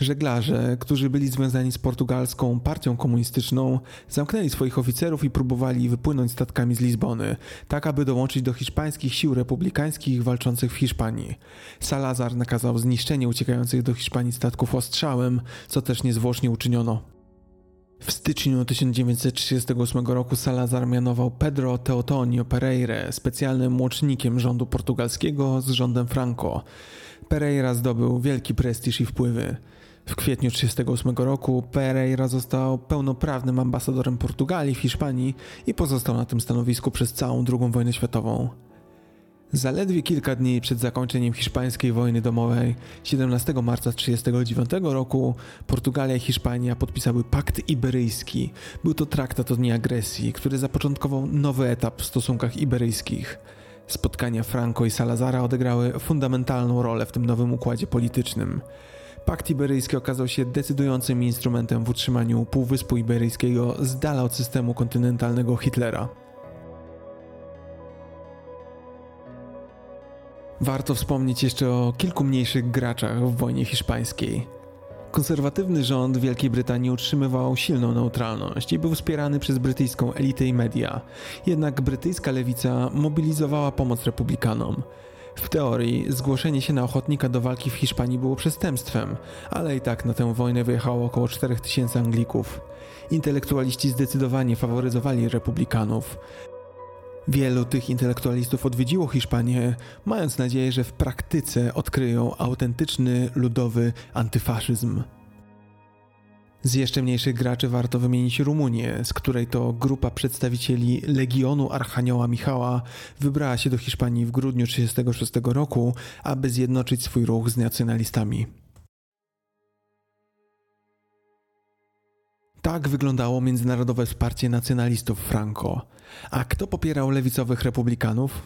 Żeglarze, którzy byli związani z portugalską partią komunistyczną, zamknęli swoich oficerów i próbowali wypłynąć statkami z Lizbony, tak aby dołączyć do hiszpańskich sił republikańskich walczących w Hiszpanii. Salazar nakazał zniszczenie uciekających do Hiszpanii statków ostrzałem, co też niezwłocznie uczyniono. W styczniu 1938 roku Salazar mianował Pedro Teotonio Pereira specjalnym łącznikiem rządu portugalskiego z rządem Franco. Pereira zdobył wielki prestiż i wpływy. W kwietniu 1938 roku Pereira został pełnoprawnym ambasadorem Portugalii w Hiszpanii i pozostał na tym stanowisku przez całą II wojnę światową. Zaledwie kilka dni przed zakończeniem hiszpańskiej wojny domowej, 17 marca 1939 roku, Portugalia i Hiszpania podpisały Pakt Iberyjski. Był to traktat o nieagresji, który zapoczątkował nowy etap w stosunkach iberyjskich. Spotkania Franco i Salazara odegrały fundamentalną rolę w tym nowym układzie politycznym. Pakt Iberyjski okazał się decydującym instrumentem w utrzymaniu Półwyspu Iberyjskiego z dala od systemu kontynentalnego Hitlera. Warto wspomnieć jeszcze o kilku mniejszych graczach w wojnie hiszpańskiej. Konserwatywny rząd Wielkiej Brytanii utrzymywał silną neutralność i był wspierany przez brytyjską elitę i media. Jednak brytyjska lewica mobilizowała pomoc republikanom. W teorii zgłoszenie się na ochotnika do walki w Hiszpanii było przestępstwem, ale i tak na tę wojnę wyjechało około 4000 Anglików. Intelektualiści zdecydowanie faworyzowali republikanów. Wielu tych intelektualistów odwiedziło Hiszpanię, mając nadzieję, że w praktyce odkryją autentyczny ludowy antyfaszyzm. Z jeszcze mniejszych graczy warto wymienić Rumunię, z której to grupa przedstawicieli Legionu Archanioła Michała wybrała się do Hiszpanii w grudniu 1936 roku, aby zjednoczyć swój ruch z nacjonalistami. Tak wyglądało międzynarodowe wsparcie nacjonalistów Franco. A kto popierał lewicowych republikanów?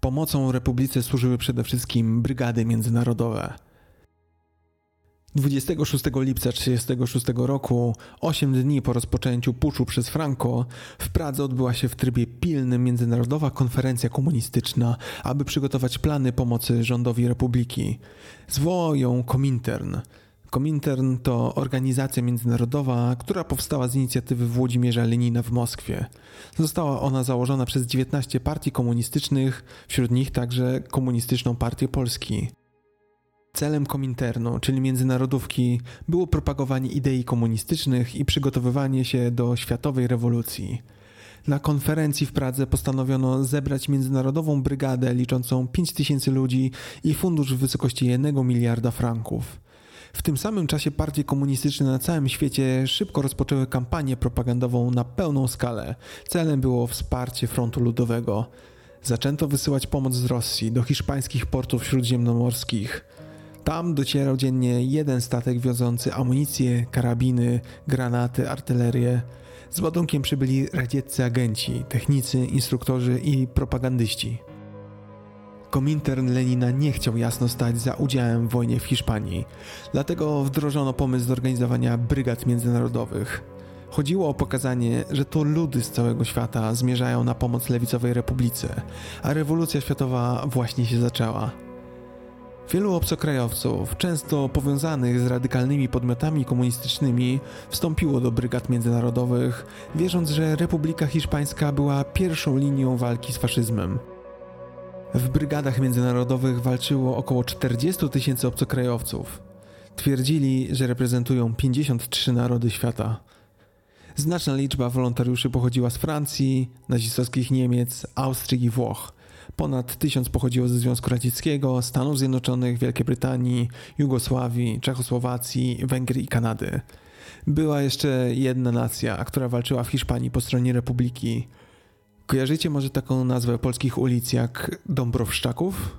Pomocą republice służyły przede wszystkim brygady międzynarodowe. 26 lipca 1936 roku, 8 dni po rozpoczęciu puczu przez Franco, w Pradze odbyła się w trybie pilnym międzynarodowa konferencja komunistyczna, aby przygotować plany pomocy rządowi republiki. Zwołał ją Komintern. Komintern to organizacja międzynarodowa, która powstała z inicjatywy Włodzimierza Lenina w Moskwie. Została ona założona przez 19 partii komunistycznych, wśród nich także Komunistyczną Partię Polski. Celem Kominternu, czyli międzynarodówki, było propagowanie idei komunistycznych i przygotowywanie się do światowej rewolucji. Na konferencji w Pradze postanowiono zebrać międzynarodową brygadę liczącą 5 tysięcy ludzi i fundusz w wysokości 1 miliarda franków. W tym samym czasie partie komunistyczne na całym świecie szybko rozpoczęły kampanię propagandową na pełną skalę. Celem było wsparcie frontu ludowego. Zaczęto wysyłać pomoc z Rosji do hiszpańskich portów śródziemnomorskich. Tam docierał dziennie jeden statek wiozący amunicję, karabiny, granaty, artylerię. Z ładunkiem przybyli radzieccy agenci, technicy, instruktorzy i propagandyści. Komintern Lenina nie chciał jasno stać za udziałem w wojnie w Hiszpanii, dlatego wdrożono pomysł zorganizowania brygad międzynarodowych. Chodziło o pokazanie, że to ludy z całego świata zmierzają na pomoc lewicowej republice, a rewolucja światowa właśnie się zaczęła. Wielu obcokrajowców, często powiązanych z radykalnymi podmiotami komunistycznymi, wstąpiło do brygad międzynarodowych, wierząc, że Republika Hiszpańska była pierwszą linią walki z faszyzmem. W brygadach międzynarodowych walczyło około 40 tysięcy obcokrajowców. Twierdzili, że reprezentują 53 narody świata. Znaczna liczba wolontariuszy pochodziła z Francji, nazistowskich Niemiec, Austrii i Włoch. Ponad tysiąc pochodziło ze Związku Radzieckiego, Stanów Zjednoczonych, Wielkiej Brytanii, Jugosławii, Czechosłowacji, Węgier i Kanady. Była jeszcze jedna nacja, która walczyła w Hiszpanii po stronie Republiki Kojarzycie może taką nazwę polskich ulic jak Dąbrowszczaków?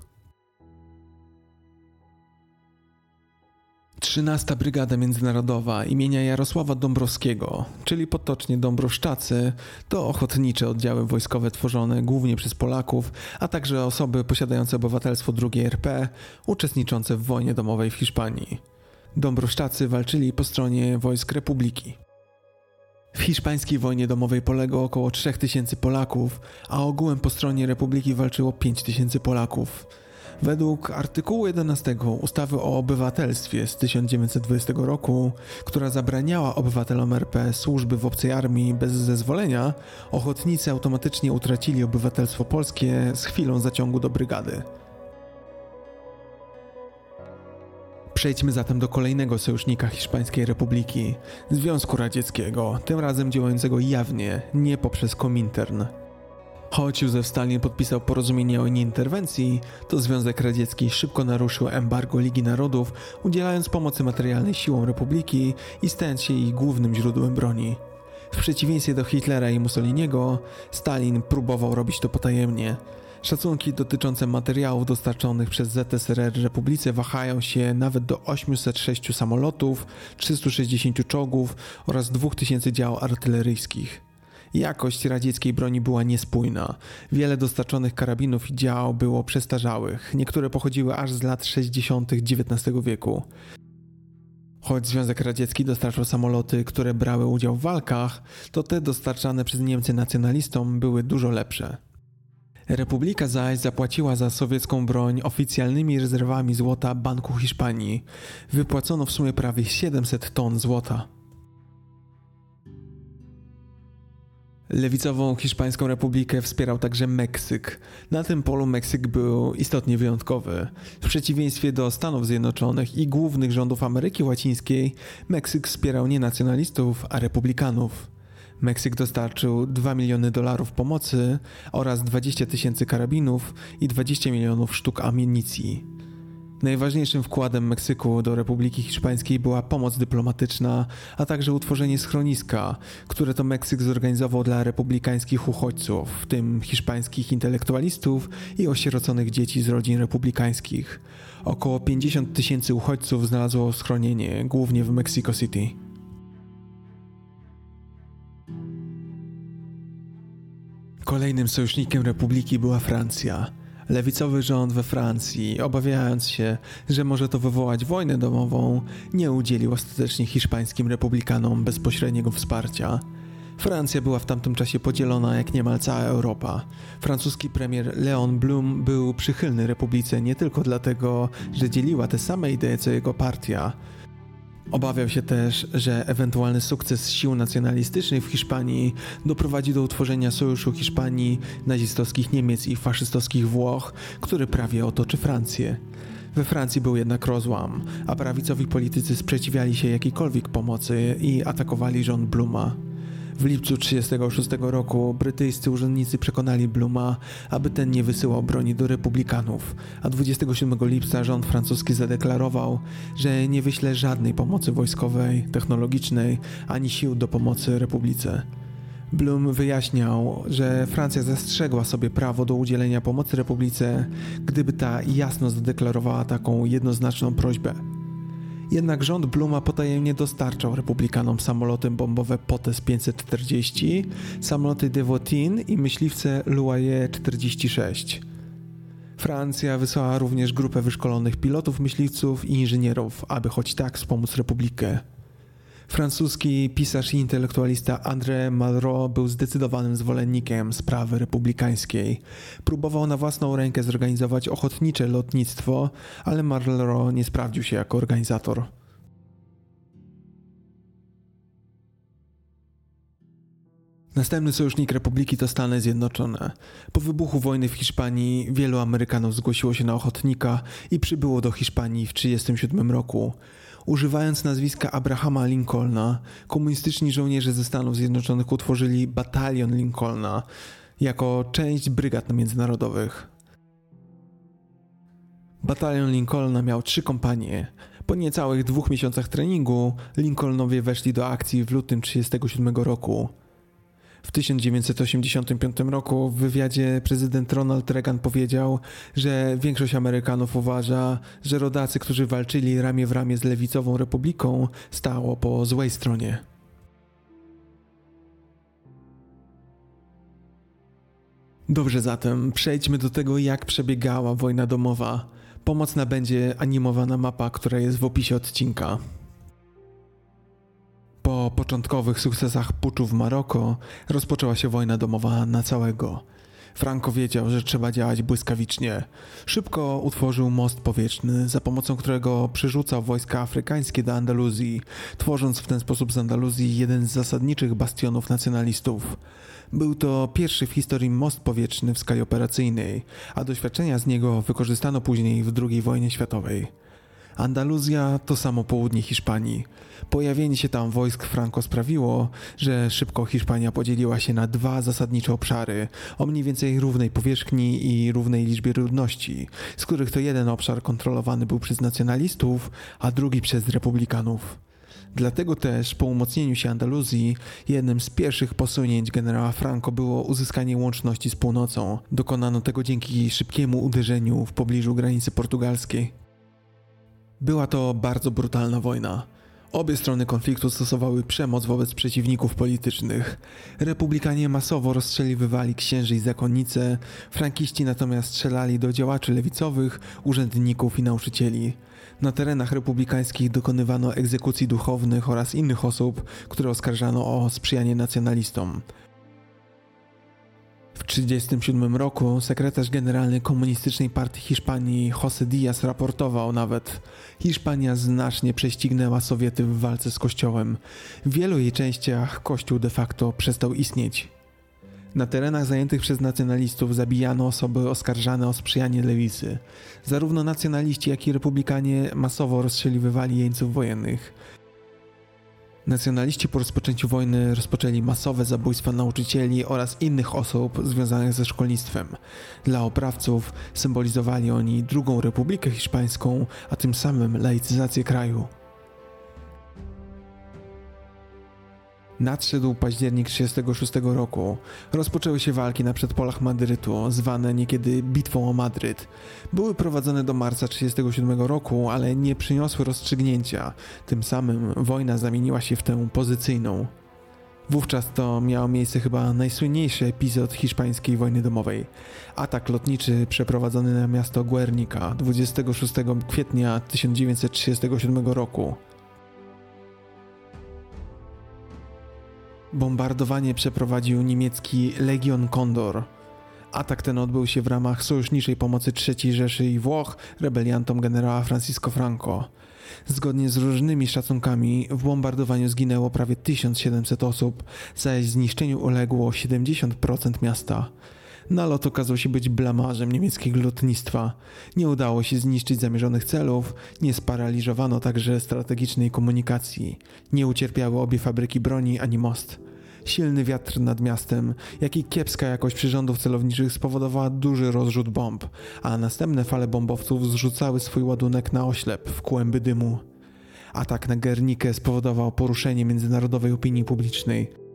13 Brygada Międzynarodowa imienia Jarosława Dąbrowskiego, czyli potocznie Dąbrowszczacy, to ochotnicze oddziały wojskowe tworzone głównie przez Polaków, a także osoby posiadające obywatelstwo II RP, uczestniczące w wojnie domowej w Hiszpanii. Dąbrowszczacy walczyli po stronie wojsk Republiki. W hiszpańskiej wojnie domowej poległo około 3000 Polaków, a ogółem po stronie Republiki walczyło 5000 Polaków. Według artykułu 11 ustawy o obywatelstwie z 1920 roku, która zabraniała obywatelom RP służby w obcej armii bez zezwolenia, ochotnicy automatycznie utracili obywatelstwo polskie z chwilą zaciągu do brygady. Przejdźmy zatem do kolejnego sojusznika Hiszpańskiej Republiki Związku Radzieckiego, tym razem działającego jawnie, nie poprzez Komintern. Choć Józef Stalin podpisał porozumienie o nieinterwencji, to Związek Radziecki szybko naruszył embargo Ligi Narodów, udzielając pomocy materialnej siłom Republiki i stając się ich głównym źródłem broni. W przeciwieństwie do Hitlera i Mussoliniego, Stalin próbował robić to potajemnie. Szacunki dotyczące materiałów dostarczonych przez ZSRR Republice wahają się nawet do 806 samolotów, 360 czołgów oraz 2000 dział artyleryjskich. Jakość radzieckiej broni była niespójna. Wiele dostarczonych karabinów i dział było przestarzałych, niektóre pochodziły aż z lat 60. XIX wieku. Choć Związek Radziecki dostarczał samoloty, które brały udział w walkach, to te dostarczane przez Niemcy nacjonalistom były dużo lepsze. Republika zaś zapłaciła za sowiecką broń oficjalnymi rezerwami złota Banku Hiszpanii. Wypłacono w sumie prawie 700 ton złota. Lewicową Hiszpańską Republikę wspierał także Meksyk. Na tym polu Meksyk był istotnie wyjątkowy. W przeciwieństwie do Stanów Zjednoczonych i głównych rządów Ameryki Łacińskiej, Meksyk wspierał nie nacjonalistów, a republikanów. Meksyk dostarczył 2 miliony dolarów pomocy oraz 20 tysięcy karabinów i 20 milionów sztuk amunicji. Najważniejszym wkładem Meksyku do Republiki Hiszpańskiej była pomoc dyplomatyczna, a także utworzenie schroniska, które to Meksyk zorganizował dla republikańskich uchodźców, w tym hiszpańskich intelektualistów i osieroconych dzieci z rodzin republikańskich. Około 50 tysięcy uchodźców znalazło schronienie, głównie w Mexico City. Kolejnym sojusznikiem republiki była Francja. Lewicowy rząd we Francji, obawiając się, że może to wywołać wojnę domową, nie udzielił ostatecznie hiszpańskim republikanom bezpośredniego wsparcia. Francja była w tamtym czasie podzielona jak niemal cała Europa. Francuski premier Leon Blum był przychylny republice nie tylko dlatego, że dzieliła te same idee co jego partia, Obawiał się też, że ewentualny sukces sił nacjonalistycznych w Hiszpanii doprowadzi do utworzenia sojuszu Hiszpanii, nazistowskich Niemiec i faszystowskich Włoch, który prawie otoczy Francję. We Francji był jednak rozłam, a prawicowi politycy sprzeciwiali się jakiejkolwiek pomocy i atakowali rząd Bluma. W lipcu 1936 roku brytyjscy urzędnicy przekonali Bluma, aby ten nie wysyłał broni do republikanów, a 27 lipca rząd francuski zadeklarował, że nie wyśle żadnej pomocy wojskowej, technologicznej ani sił do pomocy republice. Blum wyjaśniał, że Francja zastrzegła sobie prawo do udzielenia pomocy republice, gdyby ta jasno zadeklarowała taką jednoznaczną prośbę. Jednak rząd Bluma potajemnie dostarczał republikanom samoloty bombowe Potes 540, samoloty Devotin i myśliwce Loyer 46. Francja wysłała również grupę wyszkolonych pilotów, myśliwców i inżynierów, aby choć tak wspomóc Republikę. Francuski pisarz i intelektualista André Malraux był zdecydowanym zwolennikiem sprawy republikańskiej. Próbował na własną rękę zorganizować ochotnicze lotnictwo, ale Malraux nie sprawdził się jako organizator. Następny sojusznik Republiki to Stany Zjednoczone. Po wybuchu wojny w Hiszpanii wielu Amerykanów zgłosiło się na ochotnika i przybyło do Hiszpanii w 1937 roku. Używając nazwiska Abrahama Lincolna, komunistyczni żołnierze ze Stanów Zjednoczonych utworzyli Batalion Lincolna jako część brygad międzynarodowych. Batalion Lincolna miał trzy kompanie. Po niecałych dwóch miesiącach treningu Lincolnowie weszli do akcji w lutym 1937 roku. W 1985 roku w wywiadzie prezydent Ronald Reagan powiedział, że większość Amerykanów uważa, że rodacy, którzy walczyli ramię w ramię z lewicową republiką, stało po złej stronie. Dobrze zatem, przejdźmy do tego, jak przebiegała wojna domowa. Pomocna będzie animowana mapa, która jest w opisie odcinka. Po początkowych sukcesach puczu w Maroko rozpoczęła się wojna domowa na całego. Franco wiedział, że trzeba działać błyskawicznie. Szybko utworzył most powietrzny, za pomocą którego przerzucał wojska afrykańskie do Andaluzji, tworząc w ten sposób z Andaluzji jeden z zasadniczych bastionów nacjonalistów. Był to pierwszy w historii most powietrzny w skali operacyjnej, a doświadczenia z niego wykorzystano później w II wojnie światowej. Andaluzja to samo południe Hiszpanii. Pojawienie się tam wojsk Franco sprawiło, że szybko Hiszpania podzieliła się na dwa zasadnicze obszary o mniej więcej równej powierzchni i równej liczbie ludności, z których to jeden obszar kontrolowany był przez nacjonalistów, a drugi przez republikanów. Dlatego też po umocnieniu się Andaluzji jednym z pierwszych posunięć generała Franco było uzyskanie łączności z północą. Dokonano tego dzięki szybkiemu uderzeniu w pobliżu granicy portugalskiej. Była to bardzo brutalna wojna. Obie strony konfliktu stosowały przemoc wobec przeciwników politycznych. Republikanie masowo rozstrzeliwywali księży i zakonnice, frankiści natomiast strzelali do działaczy lewicowych, urzędników i nauczycieli. Na terenach republikańskich dokonywano egzekucji duchownych oraz innych osób, które oskarżano o sprzyjanie nacjonalistom. W 1937 roku sekretarz generalny Komunistycznej Partii Hiszpanii José Díaz raportował nawet: Hiszpania znacznie prześcignęła Sowiety w walce z Kościołem. W wielu jej częściach Kościół de facto przestał istnieć. Na terenach zajętych przez nacjonalistów zabijano osoby oskarżane o sprzyjanie lewicy. Zarówno nacjonaliści, jak i republikanie masowo rozstrzeliwywali jeńców wojennych. Nacjonaliści po rozpoczęciu wojny rozpoczęli masowe zabójstwa nauczycieli oraz innych osób związanych ze szkolnictwem. Dla oprawców symbolizowali oni drugą Republikę Hiszpańską, a tym samym laicyzację kraju. Nadszedł październik 1936 roku. Rozpoczęły się walki na przedpolach Madrytu, zwane niekiedy Bitwą o Madryt. Były prowadzone do marca 1937 roku, ale nie przyniosły rozstrzygnięcia. Tym samym wojna zamieniła się w tę pozycyjną. Wówczas to miał miejsce chyba najsłynniejszy epizod hiszpańskiej wojny domowej. Atak lotniczy przeprowadzony na miasto Guernica 26 kwietnia 1937 roku. Bombardowanie przeprowadził niemiecki Legion Condor. Atak ten odbył się w ramach sojuszniczej pomocy III Rzeszy i Włoch rebeliantom generała Francisco Franco. Zgodnie z różnymi szacunkami w bombardowaniu zginęło prawie 1700 osób, zaś zniszczeniu uległo 70% miasta. Nalot okazał się być blamarzem niemieckiego lotnictwa. Nie udało się zniszczyć zamierzonych celów, nie sparaliżowano także strategicznej komunikacji. Nie ucierpiały obie fabryki broni ani most. Silny wiatr nad miastem, jak i kiepska jakość przyrządów celowniczych spowodowała duży rozrzut bomb, a następne fale bombowców zrzucały swój ładunek na oślep w kłęby dymu. Atak na Gernikę spowodował poruszenie międzynarodowej opinii publicznej.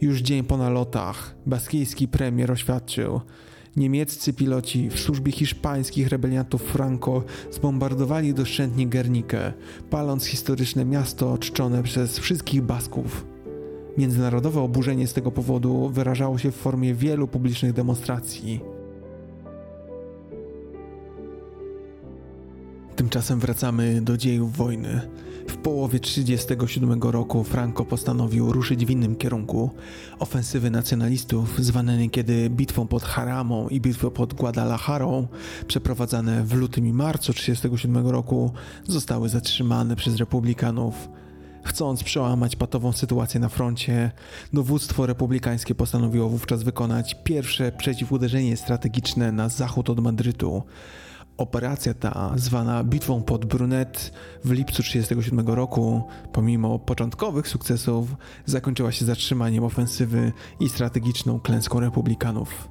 Już dzień po nalotach baskijski premier oświadczył, niemieccy piloci w służbie hiszpańskich rebeliantów Franco zbombardowali doszczętnie Gernikę, paląc historyczne miasto czczone przez wszystkich Basków. Międzynarodowe oburzenie z tego powodu wyrażało się w formie wielu publicznych demonstracji. Tymczasem wracamy do dziejów wojny. W połowie 1937 roku Franco postanowił ruszyć w innym kierunku. Ofensywy nacjonalistów, zwane niekiedy bitwą pod Haramą i bitwą pod Guadalajarą, przeprowadzane w lutym i marcu 1937 roku, zostały zatrzymane przez republikanów. Chcąc przełamać patową sytuację na froncie, dowództwo republikańskie postanowiło wówczas wykonać pierwsze przeciwuderzenie strategiczne na zachód od Madrytu. Operacja ta, zwana Bitwą pod Brunet w lipcu 1937 roku, pomimo początkowych sukcesów, zakończyła się zatrzymaniem ofensywy i strategiczną klęską republikanów.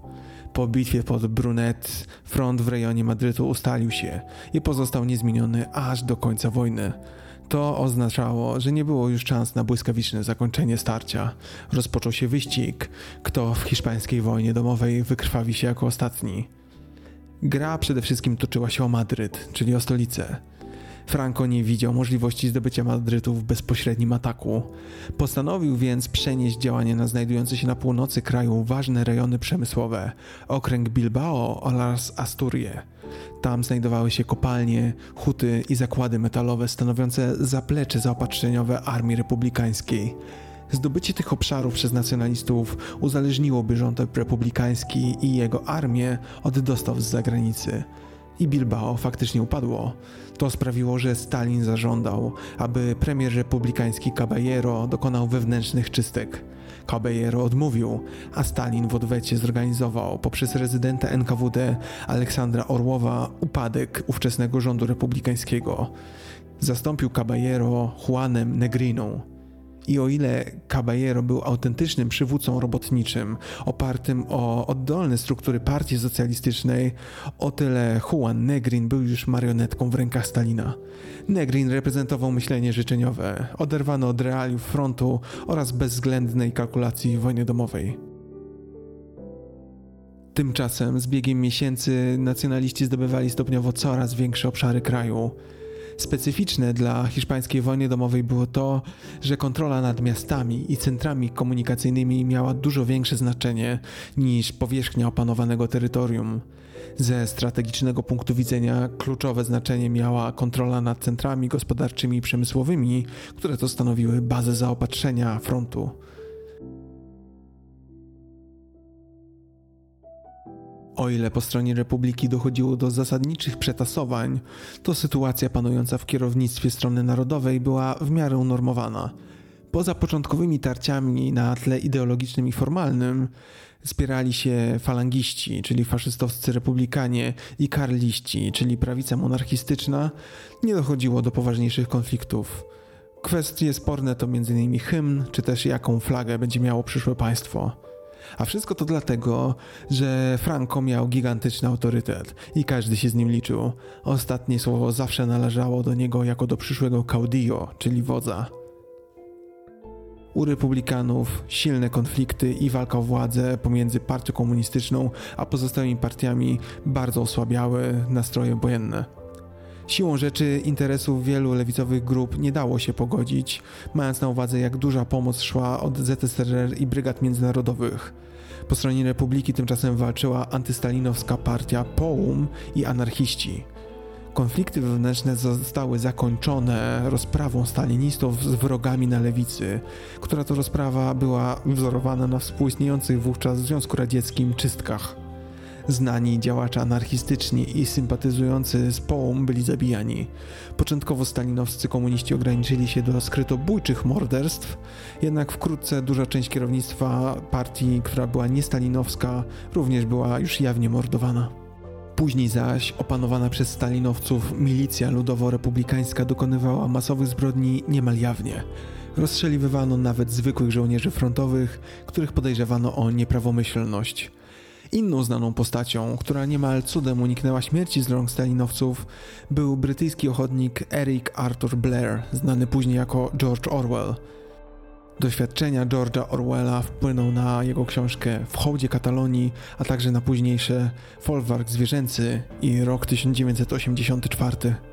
Po bitwie pod Brunet front w rejonie Madrytu ustalił się i pozostał niezmieniony aż do końca wojny. To oznaczało, że nie było już szans na błyskawiczne zakończenie starcia. Rozpoczął się wyścig, kto w hiszpańskiej wojnie domowej wykrwawi się jako ostatni. Gra przede wszystkim toczyła się o Madryt, czyli o stolicę. Franco nie widział możliwości zdobycia Madrytu w bezpośrednim ataku. Postanowił więc przenieść działanie na znajdujące się na północy kraju ważne rejony przemysłowe, okręg Bilbao oraz Asturie. Tam znajdowały się kopalnie, huty i zakłady metalowe stanowiące zaplecze zaopatrzeniowe armii republikańskiej. Zdobycie tych obszarów przez nacjonalistów uzależniłoby rząd republikański i jego armię od dostaw z zagranicy. I Bilbao faktycznie upadło. To sprawiło, że Stalin zażądał, aby premier republikański Caballero dokonał wewnętrznych czystek. Caballero odmówił, a Stalin w odwecie zorganizował poprzez rezydenta NKWD Aleksandra Orłowa upadek ówczesnego rządu republikańskiego. Zastąpił Caballero Juanem Negriną. I o ile Caballero był autentycznym przywódcą robotniczym, opartym o oddolne struktury partii socjalistycznej, o tyle Juan Negrin był już marionetką w rękach Stalina. Negrin reprezentował myślenie życzeniowe, oderwane od realiów frontu oraz bezwzględnej kalkulacji wojny domowej. Tymczasem z biegiem miesięcy nacjonaliści zdobywali stopniowo coraz większe obszary kraju. Specyficzne dla hiszpańskiej wojny domowej było to, że kontrola nad miastami i centrami komunikacyjnymi miała dużo większe znaczenie niż powierzchnia opanowanego terytorium. Ze strategicznego punktu widzenia kluczowe znaczenie miała kontrola nad centrami gospodarczymi i przemysłowymi, które to stanowiły bazę zaopatrzenia frontu. O ile po stronie Republiki dochodziło do zasadniczych przetasowań, to sytuacja panująca w kierownictwie strony narodowej była w miarę unormowana. Poza początkowymi tarciami na tle ideologicznym i formalnym, spierali się falangiści, czyli faszystowscy republikanie, i karliści, czyli prawica monarchistyczna, nie dochodziło do poważniejszych konfliktów. Kwestie sporne to m.in. hymn, czy też jaką flagę będzie miało przyszłe państwo. A wszystko to dlatego, że Franco miał gigantyczny autorytet i każdy się z nim liczył. Ostatnie słowo zawsze należało do niego jako do przyszłego caudillo, czyli wodza. U republikanów silne konflikty i walka o władzę pomiędzy partią komunistyczną a pozostałymi partiami bardzo osłabiały nastroje wojenne. Siłą rzeczy interesów wielu lewicowych grup nie dało się pogodzić, mając na uwadze jak duża pomoc szła od ZSRR i brygad międzynarodowych. Po stronie Republiki tymczasem walczyła antystalinowska partia POUM i anarchiści. Konflikty wewnętrzne zostały zakończone rozprawą stalinistów z wrogami na lewicy, która to rozprawa była wzorowana na współistniejących wówczas w Związku Radzieckim czystkach. Znani działacze anarchistyczni i sympatyzujący z połą byli zabijani. Początkowo stalinowscy komuniści ograniczyli się do skrytobójczych morderstw, jednak wkrótce duża część kierownictwa partii, która była niestalinowska, również była już jawnie mordowana. Później zaś opanowana przez stalinowców milicja ludowo-republikańska dokonywała masowych zbrodni niemal jawnie. Rozstrzeliwywano nawet zwykłych żołnierzy frontowych, których podejrzewano o nieprawomyślność. Inną znaną postacią, która niemal cudem uniknęła śmierci z rąk stalinowców, był brytyjski ochotnik Eric Arthur Blair, znany później jako George Orwell. Doświadczenia George'a Orwella wpłyną na jego książkę W hołdzie Katalonii, a także na późniejsze Folwark Zwierzęcy i rok 1984.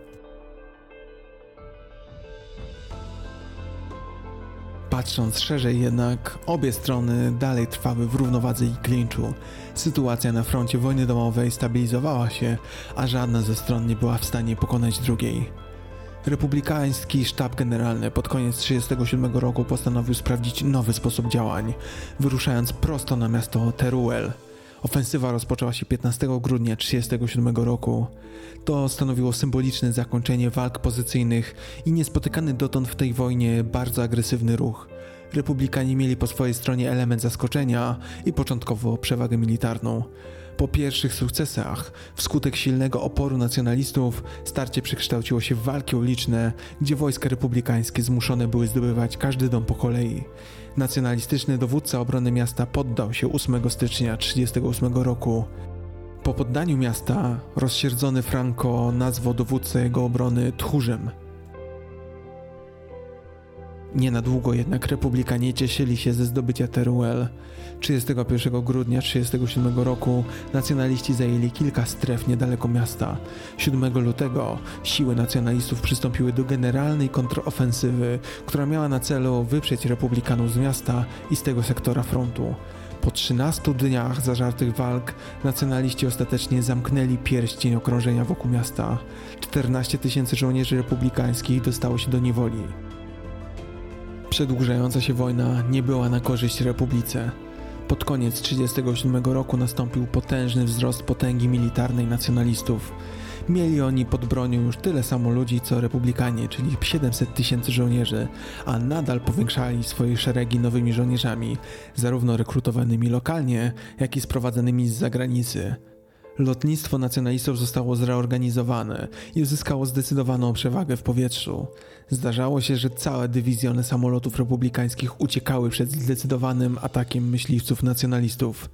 Patrząc szerzej jednak, obie strony dalej trwały w równowadze i klinczu. Sytuacja na froncie wojny domowej stabilizowała się, a żadna ze stron nie była w stanie pokonać drugiej. Republikański sztab generalny pod koniec 1937 roku postanowił sprawdzić nowy sposób działań, wyruszając prosto na miasto Teruel. Ofensywa rozpoczęła się 15 grudnia 1937 roku. To stanowiło symboliczne zakończenie walk pozycyjnych i niespotykany dotąd w tej wojnie bardzo agresywny ruch. Republikanie mieli po swojej stronie element zaskoczenia i początkowo przewagę militarną. Po pierwszych sukcesach, wskutek silnego oporu nacjonalistów, starcie przekształciło się w walki uliczne, gdzie wojska republikańskie zmuszone były zdobywać każdy dom po kolei. Nacjonalistyczny dowódca obrony miasta poddał się 8 stycznia 1938 roku. Po poddaniu miasta, rozsierdzony Franco nazwał dowódcę jego obrony tchórzem. Nie na długo jednak republikanie cieszyli się ze zdobycia Teruel. 31 grudnia 1937 roku nacjonaliści zajęli kilka stref niedaleko miasta. 7 lutego siły nacjonalistów przystąpiły do generalnej kontrofensywy, która miała na celu wyprzeć republikanów z miasta i z tego sektora frontu. Po 13 dniach zażartych walk nacjonaliści ostatecznie zamknęli pierścień okrążenia wokół miasta. 14 tysięcy żołnierzy republikańskich dostało się do niewoli. Przedłużająca się wojna nie była na korzyść republice. Pod koniec 1937 roku nastąpił potężny wzrost potęgi militarnej nacjonalistów. Mieli oni pod bronią już tyle samo ludzi co republikanie, czyli 700 tysięcy żołnierzy, a nadal powiększali swoje szeregi nowymi żołnierzami, zarówno rekrutowanymi lokalnie, jak i sprowadzanymi z zagranicy. Lotnictwo nacjonalistów zostało zreorganizowane i uzyskało zdecydowaną przewagę w powietrzu. Zdarzało się, że całe dywizjony samolotów republikańskich uciekały przed zdecydowanym atakiem myśliwców nacjonalistów.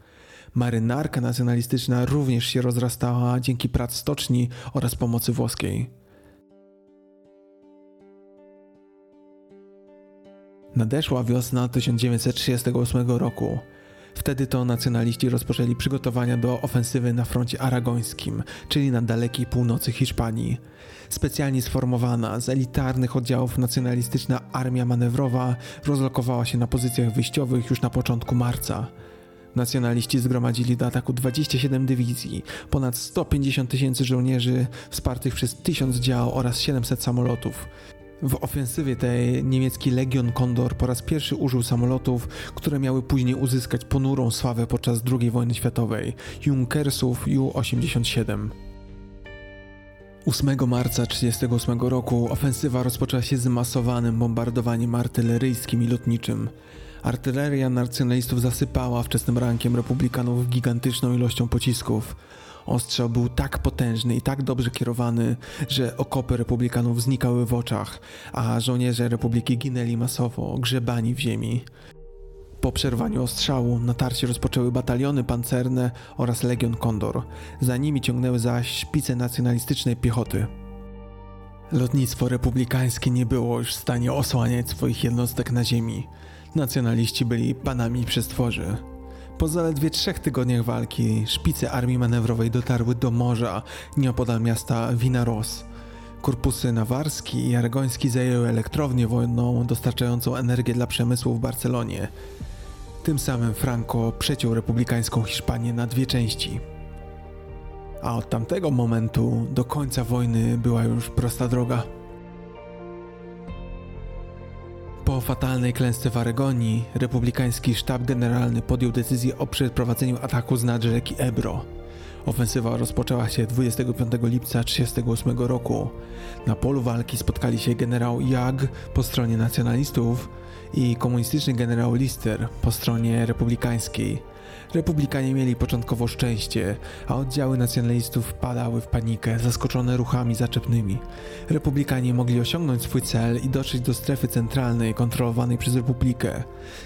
Marynarka nacjonalistyczna również się rozrastała dzięki prac stoczni oraz pomocy włoskiej. Nadeszła wiosna 1938 roku. Wtedy to nacjonaliści rozpoczęli przygotowania do ofensywy na froncie aragońskim, czyli na dalekiej północy Hiszpanii. Specjalnie sformowana z elitarnych oddziałów nacjonalistyczna armia manewrowa rozlokowała się na pozycjach wyjściowych już na początku marca. Nacjonaliści zgromadzili do ataku 27 dywizji, ponad 150 tysięcy żołnierzy wspartych przez 1000 dział oraz 700 samolotów. W ofensywie tej niemiecki Legion Kondor po raz pierwszy użył samolotów, które miały później uzyskać ponurą sławę podczas II wojny światowej Junkersów Ju-87. 8 marca 1938 roku ofensywa rozpoczęła się z masowanym bombardowaniem artyleryjskim i lotniczym. Artyleria nacjonalistów zasypała wczesnym rankiem republikanów gigantyczną ilością pocisków. Ostrzał był tak potężny i tak dobrze kierowany, że okopy republikanów znikały w oczach, a żołnierze republiki ginęli masowo, grzebani w ziemi. Po przerwaniu ostrzału natarcie rozpoczęły bataliony pancerne oraz Legion Kondor. Za nimi ciągnęły zaś szpice nacjonalistycznej piechoty. Lotnictwo republikańskie nie było już w stanie osłaniać swoich jednostek na ziemi. Nacjonaliści byli panami przestworzy. Po zaledwie trzech tygodniach walki szpice armii manewrowej dotarły do morza nieopodal miasta Vinaros. Korpusy nawarski i aragoński zajęły elektrownię wojną dostarczającą energię dla przemysłu w Barcelonie. Tym samym Franco przeciął republikańską Hiszpanię na dwie części. A od tamtego momentu do końca wojny była już prosta droga. Fatalnej klęsce w Aregonii, republikański sztab generalny podjął decyzję o przeprowadzeniu ataku z nad rzeki Ebro. Ofensywa rozpoczęła się 25 lipca 1938 roku. Na polu walki spotkali się generał Jag po stronie nacjonalistów i komunistyczny generał Lister po stronie republikańskiej. Republikanie mieli początkowo szczęście, a oddziały nacjonalistów wpadały w panikę, zaskoczone ruchami zaczepnymi. Republikanie mogli osiągnąć swój cel i dotrzeć do strefy centralnej kontrolowanej przez Republikę.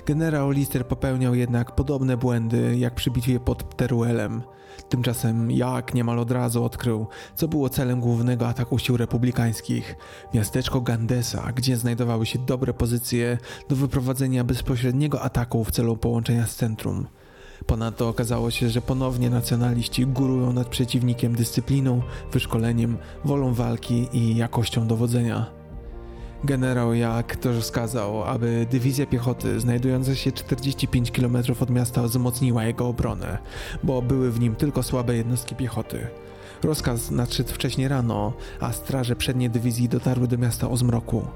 Generał Lister popełniał jednak podobne błędy jak przy bitwie pod Teruelem. Tymczasem Jak niemal od razu odkrył, co było celem głównego ataku sił republikańskich miasteczko Gandesa, gdzie znajdowały się dobre pozycje do wyprowadzenia bezpośredniego ataku w celu połączenia z centrum. Ponadto okazało się, że ponownie nacjonaliści górują nad przeciwnikiem dyscypliną, wyszkoleniem, wolą walki i jakością dowodzenia. Generał Jak też wskazał, aby dywizja piechoty znajdująca się 45 km od miasta wzmocniła jego obronę, bo były w nim tylko słabe jednostki piechoty. Rozkaz nadszedł wcześniej rano, a straże przedniej dywizji dotarły do miasta o zmroku.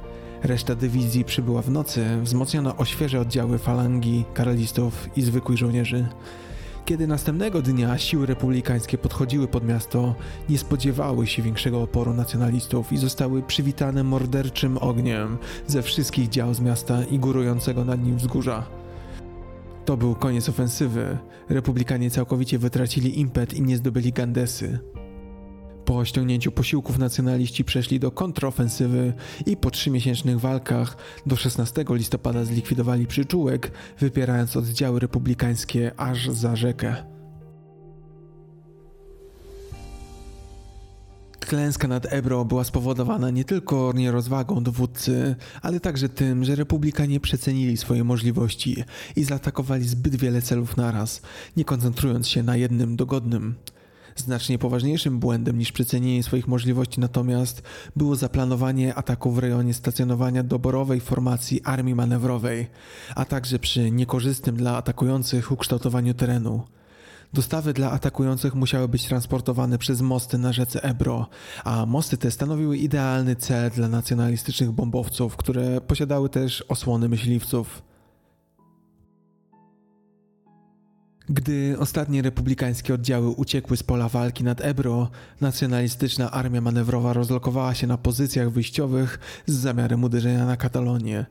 Reszta dywizji przybyła w nocy, wzmocniona o świeże oddziały falangi, karalistów i zwykłych żołnierzy. Kiedy następnego dnia siły republikańskie podchodziły pod miasto, nie spodziewały się większego oporu nacjonalistów i zostały przywitane morderczym ogniem ze wszystkich dział z miasta i górującego nad nim wzgórza. To był koniec ofensywy. Republikanie całkowicie wytracili impet i nie zdobyli Gandesy. Po ściągnięciu posiłków nacjonaliści przeszli do kontrofensywy i po trzymiesięcznych walkach do 16 listopada zlikwidowali przyczółek, wypierając oddziały republikańskie aż za rzekę. Klęska nad Ebro była spowodowana nie tylko nierozwagą dowódcy, ale także tym, że republikanie przecenili swoje możliwości i zaatakowali zbyt wiele celów naraz, nie koncentrując się na jednym dogodnym. Znacznie poważniejszym błędem niż przecenienie swoich możliwości natomiast było zaplanowanie ataku w rejonie stacjonowania doborowej formacji armii manewrowej, a także przy niekorzystnym dla atakujących ukształtowaniu terenu. Dostawy dla atakujących musiały być transportowane przez mosty na rzece Ebro, a mosty te stanowiły idealny cel dla nacjonalistycznych bombowców, które posiadały też osłony myśliwców. Gdy ostatnie republikańskie oddziały uciekły z pola walki nad Ebro, nacjonalistyczna armia manewrowa rozlokowała się na pozycjach wyjściowych z zamiarem uderzenia na Katalonię.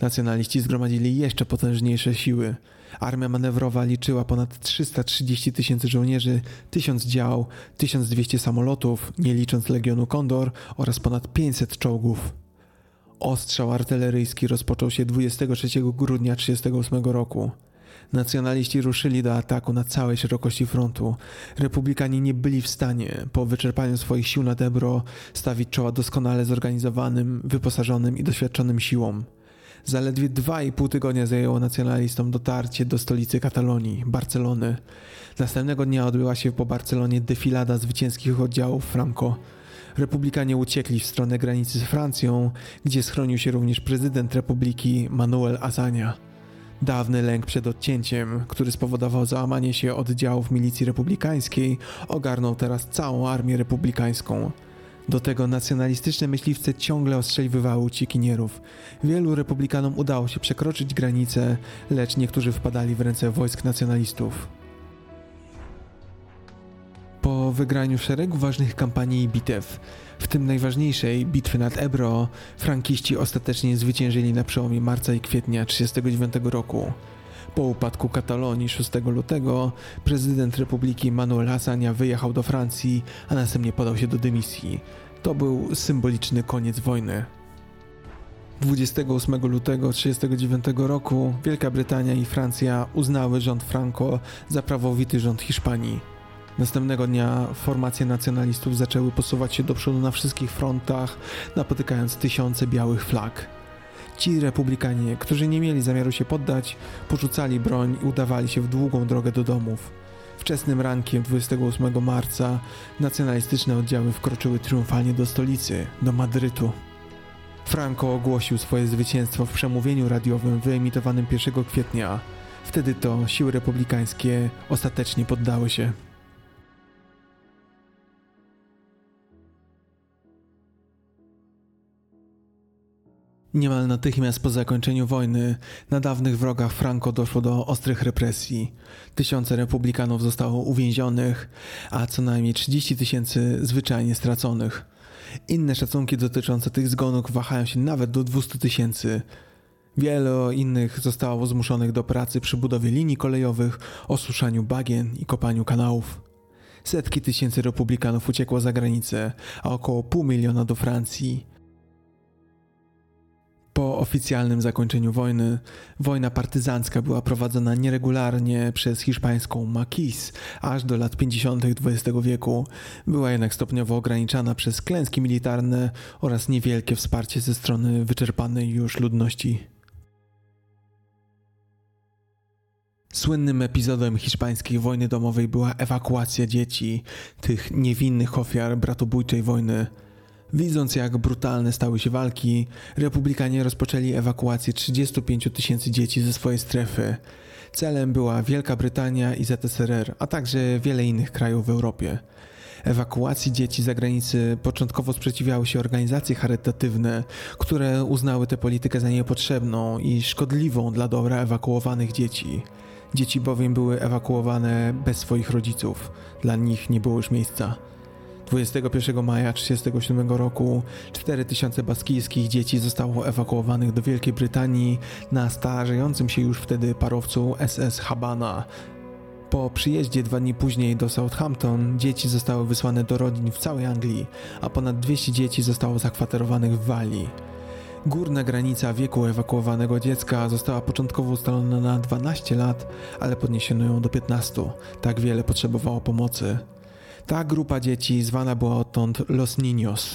Nacjonaliści zgromadzili jeszcze potężniejsze siły. Armia manewrowa liczyła ponad 330 tysięcy żołnierzy, 1000 dział, 1200 samolotów, nie licząc Legionu Kondor oraz ponad 500 czołgów. Ostrzał artyleryjski rozpoczął się 23 grudnia 1938 roku. Nacjonaliści ruszyli do ataku na całej szerokości frontu. Republikanie nie byli w stanie, po wyczerpaniu swoich sił nad Ebro, stawić czoła doskonale zorganizowanym, wyposażonym i doświadczonym siłom. Zaledwie dwa i pół tygodnia zajęło nacjonalistom dotarcie do stolicy Katalonii, Barcelony. Następnego dnia odbyła się po Barcelonie defilada zwycięskich oddziałów Franco. Republikanie uciekli w stronę granicy z Francją, gdzie schronił się również prezydent republiki Manuel Azania. Dawny lęk przed odcięciem, który spowodował załamanie się oddziałów milicji republikańskiej, ogarnął teraz całą armię republikańską. Do tego nacjonalistyczne myśliwce ciągle ostrzeliwywały uciekinierów. Wielu republikanom udało się przekroczyć granicę, lecz niektórzy wpadali w ręce wojsk nacjonalistów. Po wygraniu szeregu ważnych kampanii i bitew, w tym najważniejszej bitwy nad Ebro, frankiści ostatecznie zwyciężyli na przełomie marca i kwietnia 1939 roku. Po upadku Katalonii 6 lutego prezydent Republiki Manuel Hassania wyjechał do Francji, a następnie podał się do dymisji. To był symboliczny koniec wojny. 28 lutego 1939 roku Wielka Brytania i Francja uznały rząd Franco za prawowity rząd Hiszpanii. Następnego dnia formacje nacjonalistów zaczęły posuwać się do przodu na wszystkich frontach, napotykając tysiące białych flag. Ci republikanie, którzy nie mieli zamiaru się poddać, porzucali broń i udawali się w długą drogę do domów. Wczesnym rankiem 28 marca nacjonalistyczne oddziały wkroczyły triumfalnie do stolicy, do Madrytu. Franco ogłosił swoje zwycięstwo w przemówieniu radiowym wyemitowanym 1 kwietnia. Wtedy to siły republikańskie ostatecznie poddały się. Niemal natychmiast po zakończeniu wojny na dawnych wrogach Franco doszło do ostrych represji. Tysiące republikanów zostało uwięzionych, a co najmniej 30 tysięcy zwyczajnie straconych. Inne szacunki dotyczące tych zgonów wahają się nawet do 200 tysięcy. Wiele innych zostało zmuszonych do pracy przy budowie linii kolejowych, osuszaniu bagien i kopaniu kanałów. Setki tysięcy republikanów uciekło za granicę, a około pół miliona do Francji. Po oficjalnym zakończeniu wojny, wojna partyzancka była prowadzona nieregularnie przez hiszpańską Maquis aż do lat 50. XX wieku. Była jednak stopniowo ograniczana przez klęski militarne oraz niewielkie wsparcie ze strony wyczerpanej już ludności. Słynnym epizodem hiszpańskiej wojny domowej była ewakuacja dzieci, tych niewinnych ofiar bratobójczej wojny. Widząc jak brutalne stały się walki, republikanie rozpoczęli ewakuację 35 tysięcy dzieci ze swojej strefy. Celem była Wielka Brytania i ZSRR, a także wiele innych krajów w Europie. Ewakuacji dzieci za granicy początkowo sprzeciwiały się organizacje charytatywne, które uznały tę politykę za niepotrzebną i szkodliwą dla dobra ewakuowanych dzieci. Dzieci bowiem były ewakuowane bez swoich rodziców, dla nich nie było już miejsca. 21 maja 1937 roku 4000 baskijskich dzieci zostało ewakuowanych do Wielkiej Brytanii na starzejącym się już wtedy parowcu SS Habana. Po przyjeździe dwa dni później do Southampton dzieci zostały wysłane do rodzin w całej Anglii, a ponad 200 dzieci zostało zakwaterowanych w Walii. Górna granica wieku ewakuowanego dziecka została początkowo ustalona na 12 lat, ale podniesiono ją do 15. Tak wiele potrzebowało pomocy. Ta grupa dzieci zwana była odtąd Los Niños.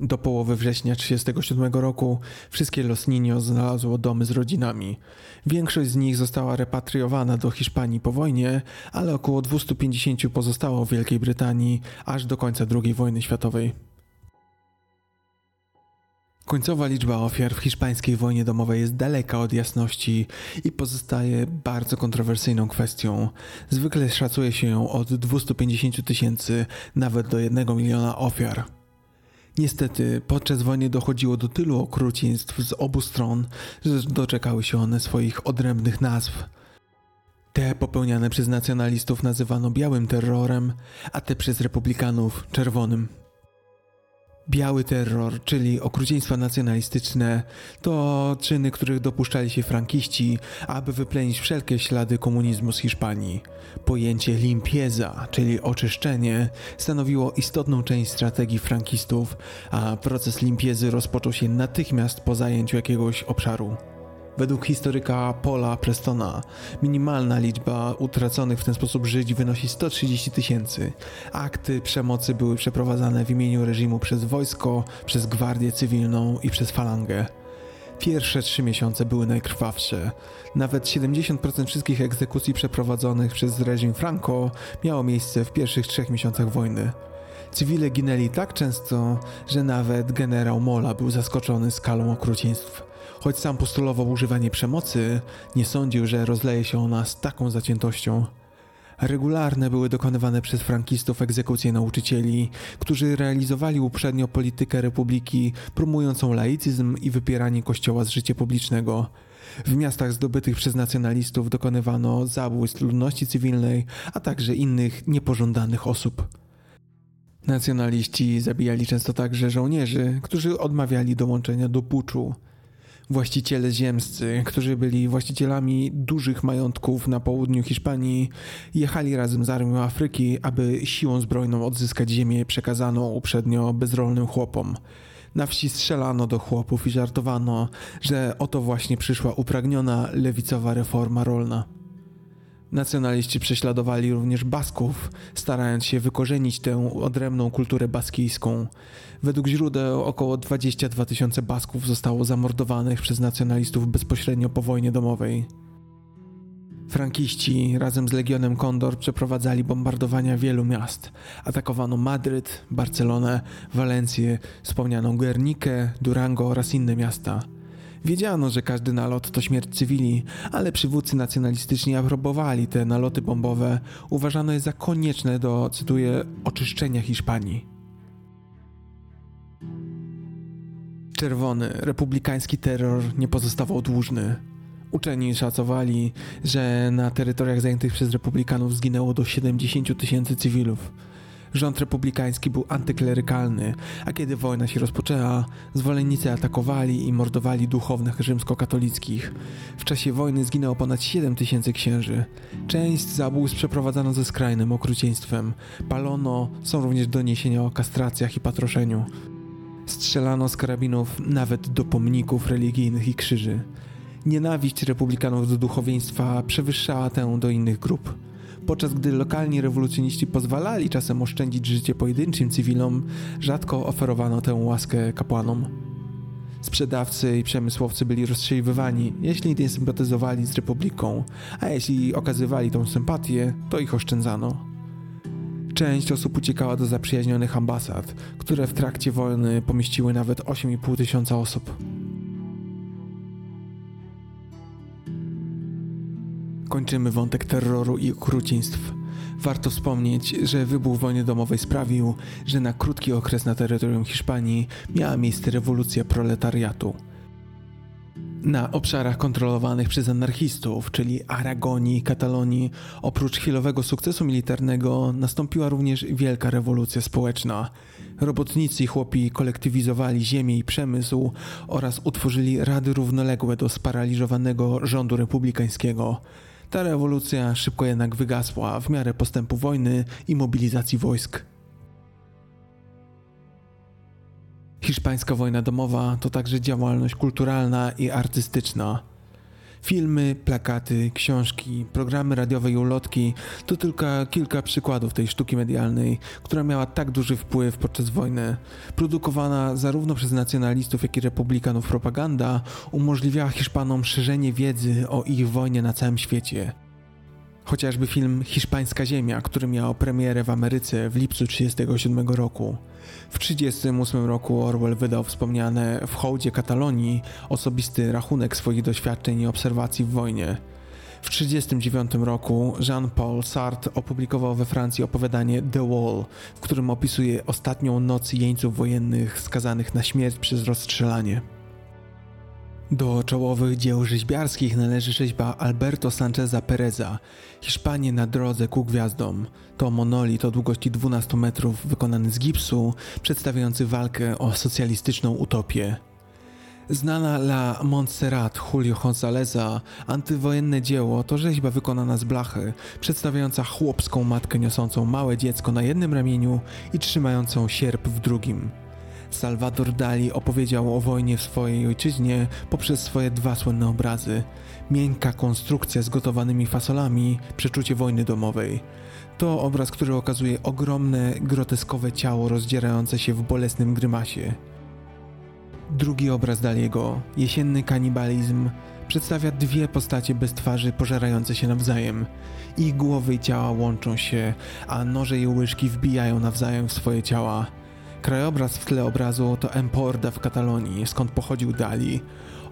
Do połowy września 1937 roku wszystkie Los Niños znalazło domy z rodzinami. Większość z nich została repatriowana do Hiszpanii po wojnie, ale około 250 pozostało w Wielkiej Brytanii aż do końca II wojny światowej. Końcowa liczba ofiar w hiszpańskiej wojnie domowej jest daleka od jasności i pozostaje bardzo kontrowersyjną kwestią. Zwykle szacuje się ją od 250 tysięcy nawet do 1 miliona ofiar. Niestety, podczas wojny dochodziło do tylu okrucieństw z obu stron, że doczekały się one swoich odrębnych nazw. Te popełniane przez nacjonalistów nazywano białym terrorem, a te przez republikanów czerwonym. Biały terror, czyli okrucieństwa nacjonalistyczne, to czyny, których dopuszczali się frankiści, aby wyplenić wszelkie ślady komunizmu z Hiszpanii. Pojęcie limpieza, czyli oczyszczenie, stanowiło istotną część strategii frankistów, a proces limpiezy rozpoczął się natychmiast po zajęciu jakiegoś obszaru. Według historyka Paula Prestona minimalna liczba utraconych w ten sposób żyć wynosi 130 tysięcy. Akty przemocy były przeprowadzane w imieniu reżimu przez wojsko, przez gwardię cywilną i przez falangę. Pierwsze trzy miesiące były najkrwawsze. Nawet 70% wszystkich egzekucji przeprowadzonych przez reżim Franco miało miejsce w pierwszych trzech miesiącach wojny. Cywile ginęli tak często, że nawet generał Mola był zaskoczony skalą okrucieństw. Choć sam postulował używanie przemocy, nie sądził, że rozleje się ona z taką zaciętością. Regularne były dokonywane przez frankistów egzekucje nauczycieli, którzy realizowali uprzednio politykę republiki promującą laicyzm i wypieranie kościoła z życia publicznego. W miastach zdobytych przez nacjonalistów dokonywano zabójstw ludności cywilnej, a także innych niepożądanych osób. Nacjonaliści zabijali często także żołnierzy, którzy odmawiali dołączenia do puczu. Właściciele ziemscy, którzy byli właścicielami dużych majątków na południu Hiszpanii, jechali razem z armią Afryki, aby siłą zbrojną odzyskać ziemię przekazaną uprzednio bezrolnym chłopom. Na wsi strzelano do chłopów i żartowano, że oto właśnie przyszła upragniona lewicowa reforma rolna. Nacjonaliści prześladowali również Basków, starając się wykorzenić tę odrębną kulturę baskijską. Według źródeł około 22 tysiące Basków zostało zamordowanych przez nacjonalistów bezpośrednio po wojnie domowej. Frankiści razem z Legionem Condor przeprowadzali bombardowania wielu miast. Atakowano Madryt, Barcelonę, Walencję, wspomnianą Guernikę, Durango oraz inne miasta. Wiedziano, że każdy nalot to śmierć cywili, ale przywódcy nacjonalistyczni aprobowali te naloty bombowe. Uważano je za konieczne do, cytuję, oczyszczenia Hiszpanii. Czerwony, republikański terror nie pozostawał dłużny. Uczeni szacowali, że na terytoriach zajętych przez republikanów zginęło do 70 tysięcy cywilów. Rząd republikański był antyklerykalny, a kiedy wojna się rozpoczęła, zwolennicy atakowali i mordowali duchownych rzymskokatolickich. W czasie wojny zginęło ponad 7 tysięcy księży. Część zabójstw przeprowadzano ze skrajnym okrucieństwem. Palono, są również doniesienia o kastracjach i patroszeniu. Strzelano z karabinów nawet do pomników religijnych i krzyży. Nienawiść republikanów do duchowieństwa przewyższała tę do innych grup. Podczas gdy lokalni rewolucjoniści pozwalali czasem oszczędzić życie pojedynczym cywilom, rzadko oferowano tę łaskę kapłanom. Sprzedawcy i przemysłowcy byli rozstrzeliwywani, jeśli nie sympatyzowali z republiką, a jeśli okazywali tą sympatię, to ich oszczędzano. Część osób uciekała do zaprzyjaźnionych ambasad, które w trakcie wojny pomieściły nawet 8,5 tysiąca osób. Kończymy wątek terroru i okrucieństw. Warto wspomnieć, że wybuch wojny domowej sprawił, że na krótki okres na terytorium Hiszpanii miała miejsce rewolucja proletariatu. Na obszarach kontrolowanych przez anarchistów, czyli Aragonii Katalonii, oprócz chwilowego sukcesu militarnego, nastąpiła również wielka rewolucja społeczna. Robotnicy i chłopi kolektywizowali ziemię i przemysł oraz utworzyli rady równoległe do sparaliżowanego rządu republikańskiego. Ta rewolucja szybko jednak wygasła w miarę postępu wojny i mobilizacji wojsk. Hiszpańska wojna domowa to także działalność kulturalna i artystyczna. Filmy, plakaty, książki, programy radiowe i ulotki to tylko kilka przykładów tej sztuki medialnej, która miała tak duży wpływ podczas wojny. Produkowana zarówno przez nacjonalistów, jak i republikanów propaganda umożliwiała Hiszpanom szerzenie wiedzy o ich wojnie na całym świecie. Chociażby film Hiszpańska Ziemia, który miał premierę w Ameryce w lipcu 1937 roku. W 1938 roku Orwell wydał wspomniane w hołdzie Katalonii osobisty rachunek swoich doświadczeń i obserwacji w wojnie. W 1939 roku Jean-Paul Sartre opublikował we Francji opowiadanie The Wall, w którym opisuje ostatnią noc jeńców wojennych skazanych na śmierć przez rozstrzelanie. Do czołowych dzieł rzeźbiarskich należy rzeźba Alberto Sancheza Pereza Hiszpanie na drodze ku gwiazdom. To monolit o długości 12 metrów wykonany z gipsu, przedstawiający walkę o socjalistyczną utopię. Znana La Montserrat Julio Gonzaleza antywojenne dzieło to rzeźba wykonana z blachy, przedstawiająca chłopską matkę niosącą małe dziecko na jednym ramieniu i trzymającą sierp w drugim. Salvador Dali opowiedział o wojnie w swojej ojczyźnie poprzez swoje dwa słynne obrazy. Miękka konstrukcja z gotowanymi fasolami, przeczucie wojny domowej. To obraz, który okazuje ogromne, groteskowe ciało rozdzierające się w bolesnym grymasie. Drugi obraz Daliego, jesienny kanibalizm, przedstawia dwie postacie bez twarzy pożerające się nawzajem. Ich głowy i ciała łączą się, a noże i łyżki wbijają nawzajem w swoje ciała. Krajobraz w tle obrazu to Emporda w Katalonii, skąd pochodził Dali.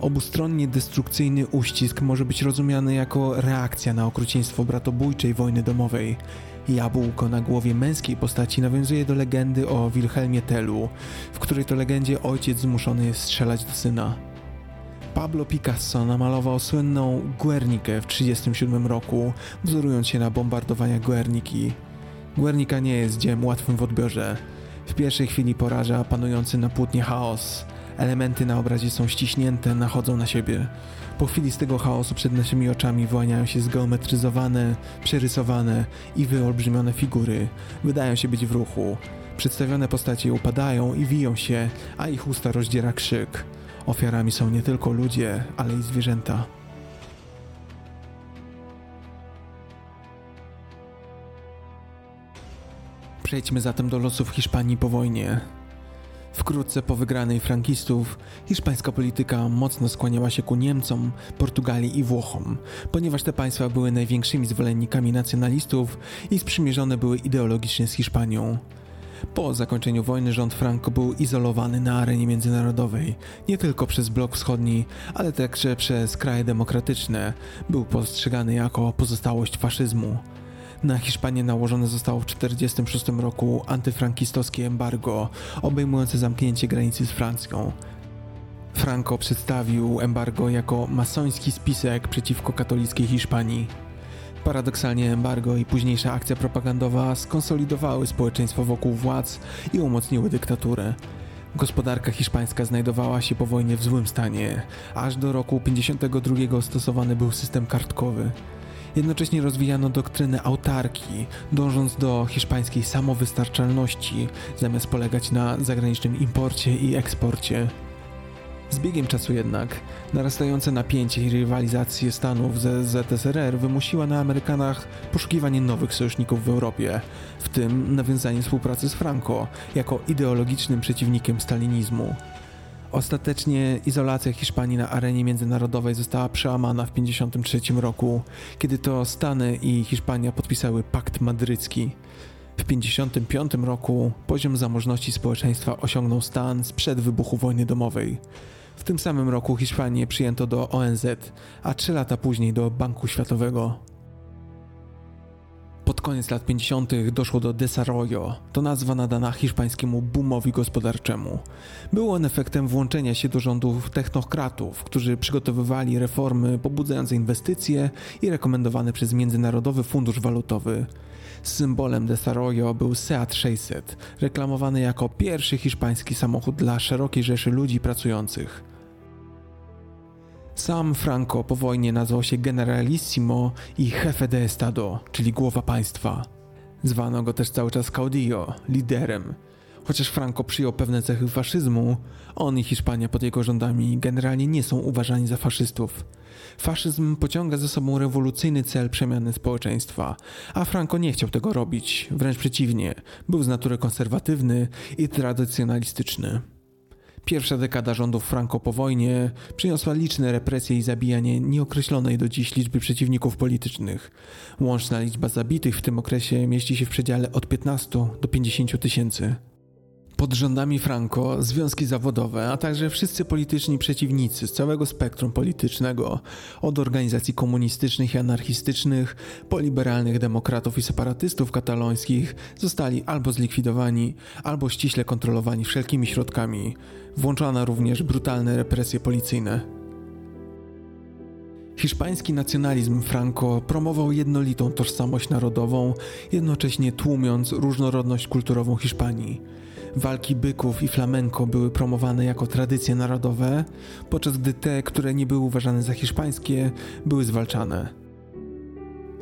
Obustronnie destrukcyjny uścisk może być rozumiany jako reakcja na okrucieństwo bratobójczej wojny domowej. Jabłko na głowie męskiej postaci nawiązuje do legendy o Wilhelmie Tellu, w której to legendzie ojciec zmuszony jest strzelać do syna. Pablo Picasso namalował słynną Guernikę w 1937 roku, wzorując się na bombardowaniach Guerniki. Guernica nie jest dziełem łatwym w odbiorze. W pierwszej chwili poraża panujący na płótnie chaos. Elementy na obrazie są ściśnięte, nachodzą na siebie. Po chwili z tego chaosu przed naszymi oczami wyłaniają się zgeometryzowane, przerysowane i wyolbrzymione figury. Wydają się być w ruchu. Przedstawione postacie upadają i wiją się, a ich usta rozdziera krzyk. Ofiarami są nie tylko ludzie, ale i zwierzęta. Przejdźmy zatem do losów Hiszpanii po wojnie. Wkrótce po wygranej frankistów, hiszpańska polityka mocno skłaniała się ku Niemcom, Portugalii i Włochom, ponieważ te państwa były największymi zwolennikami nacjonalistów i sprzymierzone były ideologicznie z Hiszpanią. Po zakończeniu wojny rząd Franco był izolowany na arenie międzynarodowej, nie tylko przez blok wschodni, ale także przez kraje demokratyczne. Był postrzegany jako pozostałość faszyzmu. Na Hiszpanię nałożone zostało w 1946 roku antyfrankistowskie embargo, obejmujące zamknięcie granicy z Francją. Franco przedstawił embargo jako masoński spisek przeciwko katolickiej Hiszpanii. Paradoksalnie embargo i późniejsza akcja propagandowa skonsolidowały społeczeństwo wokół władz i umocniły dyktaturę. Gospodarka hiszpańska znajdowała się po wojnie w złym stanie. Aż do roku 52 stosowany był system kartkowy. Jednocześnie rozwijano doktrynę autarki, dążąc do hiszpańskiej samowystarczalności, zamiast polegać na zagranicznym imporcie i eksporcie. Z biegiem czasu jednak narastające napięcie i rywalizację Stanów ze ZSRR wymusiła na Amerykanach poszukiwanie nowych sojuszników w Europie, w tym nawiązanie współpracy z Franco jako ideologicznym przeciwnikiem stalinizmu. Ostatecznie izolacja Hiszpanii na arenie międzynarodowej została przełamana w 1953 roku, kiedy to Stany i Hiszpania podpisały Pakt Madrycki. W 1955 roku poziom zamożności społeczeństwa osiągnął stan sprzed wybuchu wojny domowej. W tym samym roku Hiszpanię przyjęto do ONZ, a trzy lata później do Banku Światowego. Pod koniec lat 50. doszło do desarrollo, to nazwa nadana hiszpańskiemu boomowi gospodarczemu. Był on efektem włączenia się do rządów technokratów, którzy przygotowywali reformy pobudzające inwestycje i rekomendowane przez Międzynarodowy Fundusz Walutowy. Symbolem desarrollo był Seat 600, reklamowany jako pierwszy hiszpański samochód dla szerokiej rzeszy ludzi pracujących. Sam Franco po wojnie nazwał się Generalissimo i Jefe de Estado, czyli głowa państwa. Zwano go też cały czas caudillo, liderem. Chociaż Franco przyjął pewne cechy faszyzmu, on i Hiszpania pod jego rządami generalnie nie są uważani za faszystów. Faszyzm pociąga ze sobą rewolucyjny cel przemiany społeczeństwa, a Franco nie chciał tego robić, wręcz przeciwnie, był z natury konserwatywny i tradycjonalistyczny. Pierwsza dekada rządów Franco po wojnie przyniosła liczne represje i zabijanie nieokreślonej do dziś liczby przeciwników politycznych. Łączna liczba zabitych w tym okresie mieści się w przedziale od 15 do 50 tysięcy. Pod rządami Franco związki zawodowe, a także wszyscy polityczni przeciwnicy z całego spektrum politycznego, od organizacji komunistycznych i anarchistycznych, po liberalnych demokratów i separatystów katalońskich, zostali albo zlikwidowani, albo ściśle kontrolowani wszelkimi środkami. Włączono również brutalne represje policyjne. Hiszpański nacjonalizm Franco promował jednolitą tożsamość narodową, jednocześnie tłumiąc różnorodność kulturową Hiszpanii. Walki byków i flamenco były promowane jako tradycje narodowe, podczas gdy te, które nie były uważane za hiszpańskie, były zwalczane.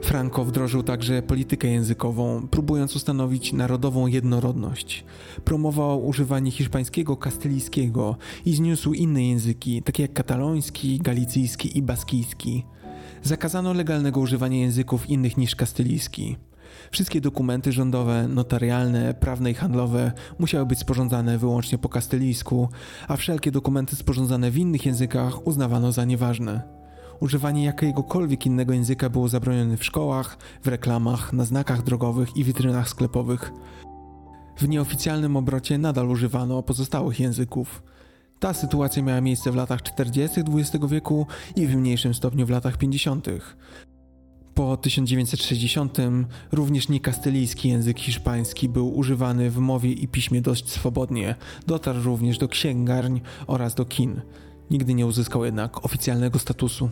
Franco wdrożył także politykę językową, próbując ustanowić narodową jednorodność. Promował używanie hiszpańskiego kastylijskiego i zniósł inne języki, takie jak kataloński, galicyjski i baskijski. Zakazano legalnego używania języków innych niż kastylijski. Wszystkie dokumenty rządowe, notarialne, prawne i handlowe musiały być sporządzane wyłącznie po kastylijsku, a wszelkie dokumenty sporządzane w innych językach uznawano za nieważne. Używanie jakiegokolwiek innego języka było zabronione w szkołach, w reklamach, na znakach drogowych i witrynach sklepowych. W nieoficjalnym obrocie nadal używano pozostałych języków. Ta sytuacja miała miejsce w latach 40. XX wieku i w mniejszym stopniu w latach 50. Po 1960 również niekastylijski język hiszpański był używany w mowie i piśmie dość swobodnie. Dotarł również do księgarń oraz do kin. Nigdy nie uzyskał jednak oficjalnego statusu.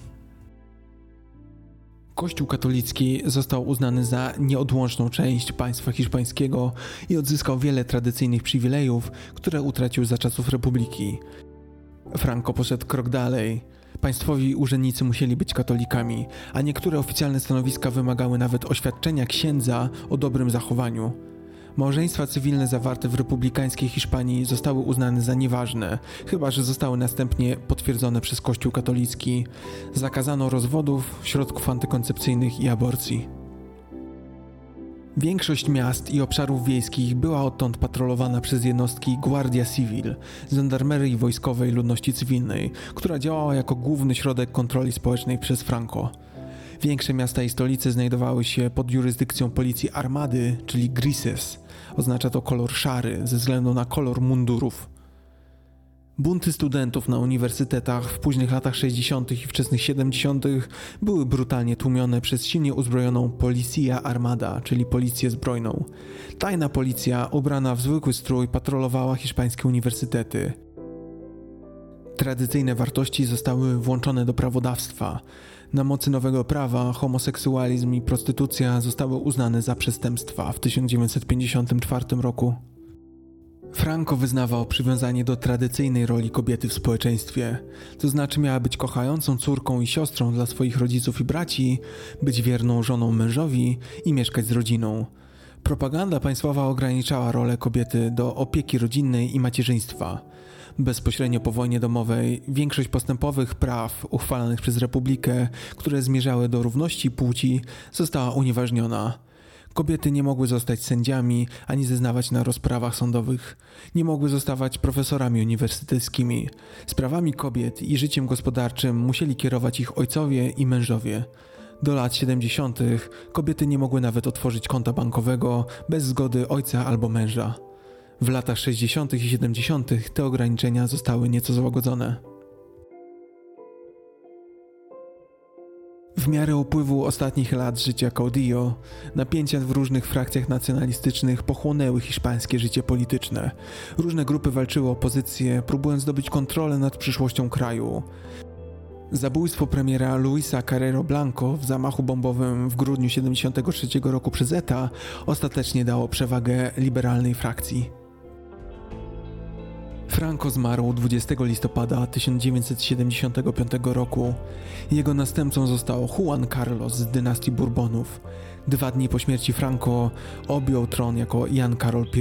Kościół katolicki został uznany za nieodłączną część państwa hiszpańskiego i odzyskał wiele tradycyjnych przywilejów, które utracił za czasów republiki. Franco poszedł krok dalej. Państwowi urzędnicy musieli być katolikami, a niektóre oficjalne stanowiska wymagały nawet oświadczenia księdza o dobrym zachowaniu. Małżeństwa cywilne zawarte w republikańskiej Hiszpanii zostały uznane za nieważne, chyba że zostały następnie potwierdzone przez Kościół katolicki. Zakazano rozwodów, środków antykoncepcyjnych i aborcji. Większość miast i obszarów wiejskich była odtąd patrolowana przez jednostki Guardia Civil, żandarmerii wojskowej ludności cywilnej, która działała jako główny środek kontroli społecznej przez Franco. Większe miasta i stolice znajdowały się pod jurysdykcją policji armady, czyli grises. Oznacza to kolor szary ze względu na kolor mundurów. Bunty studentów na uniwersytetach w późnych latach 60. i wczesnych 70. były brutalnie tłumione przez silnie uzbrojoną Policja Armada, czyli policję zbrojną. Tajna policja, ubrana w zwykły strój, patrolowała hiszpańskie uniwersytety. Tradycyjne wartości zostały włączone do prawodawstwa. Na mocy nowego prawa homoseksualizm i prostytucja zostały uznane za przestępstwa w 1954 roku. Franco wyznawał przywiązanie do tradycyjnej roli kobiety w społeczeństwie, to znaczy miała być kochającą córką i siostrą dla swoich rodziców i braci, być wierną żoną mężowi i mieszkać z rodziną. Propaganda państwowa ograniczała rolę kobiety do opieki rodzinnej i macierzyństwa. Bezpośrednio po wojnie domowej większość postępowych praw uchwalanych przez Republikę, które zmierzały do równości płci, została unieważniona. Kobiety nie mogły zostać sędziami ani zeznawać na rozprawach sądowych. Nie mogły zostawać profesorami uniwersyteckimi. Sprawami kobiet i życiem gospodarczym musieli kierować ich ojcowie i mężowie. Do lat 70. kobiety nie mogły nawet otworzyć konta bankowego bez zgody ojca albo męża. W latach 60. i 70. te ograniczenia zostały nieco złagodzone. W miarę upływu ostatnich lat życia Caudillo, napięcia w różnych frakcjach nacjonalistycznych pochłonęły hiszpańskie życie polityczne. Różne grupy walczyły o pozycję, próbując zdobyć kontrolę nad przyszłością kraju. Zabójstwo premiera Luisa Carrero Blanco w zamachu bombowym w grudniu 1973 roku przez ETA ostatecznie dało przewagę liberalnej frakcji. Franco zmarł 20 listopada 1975 roku. Jego następcą został Juan Carlos z dynastii Bourbonów. Dwa dni po śmierci Franco objął tron jako Jan Karol I.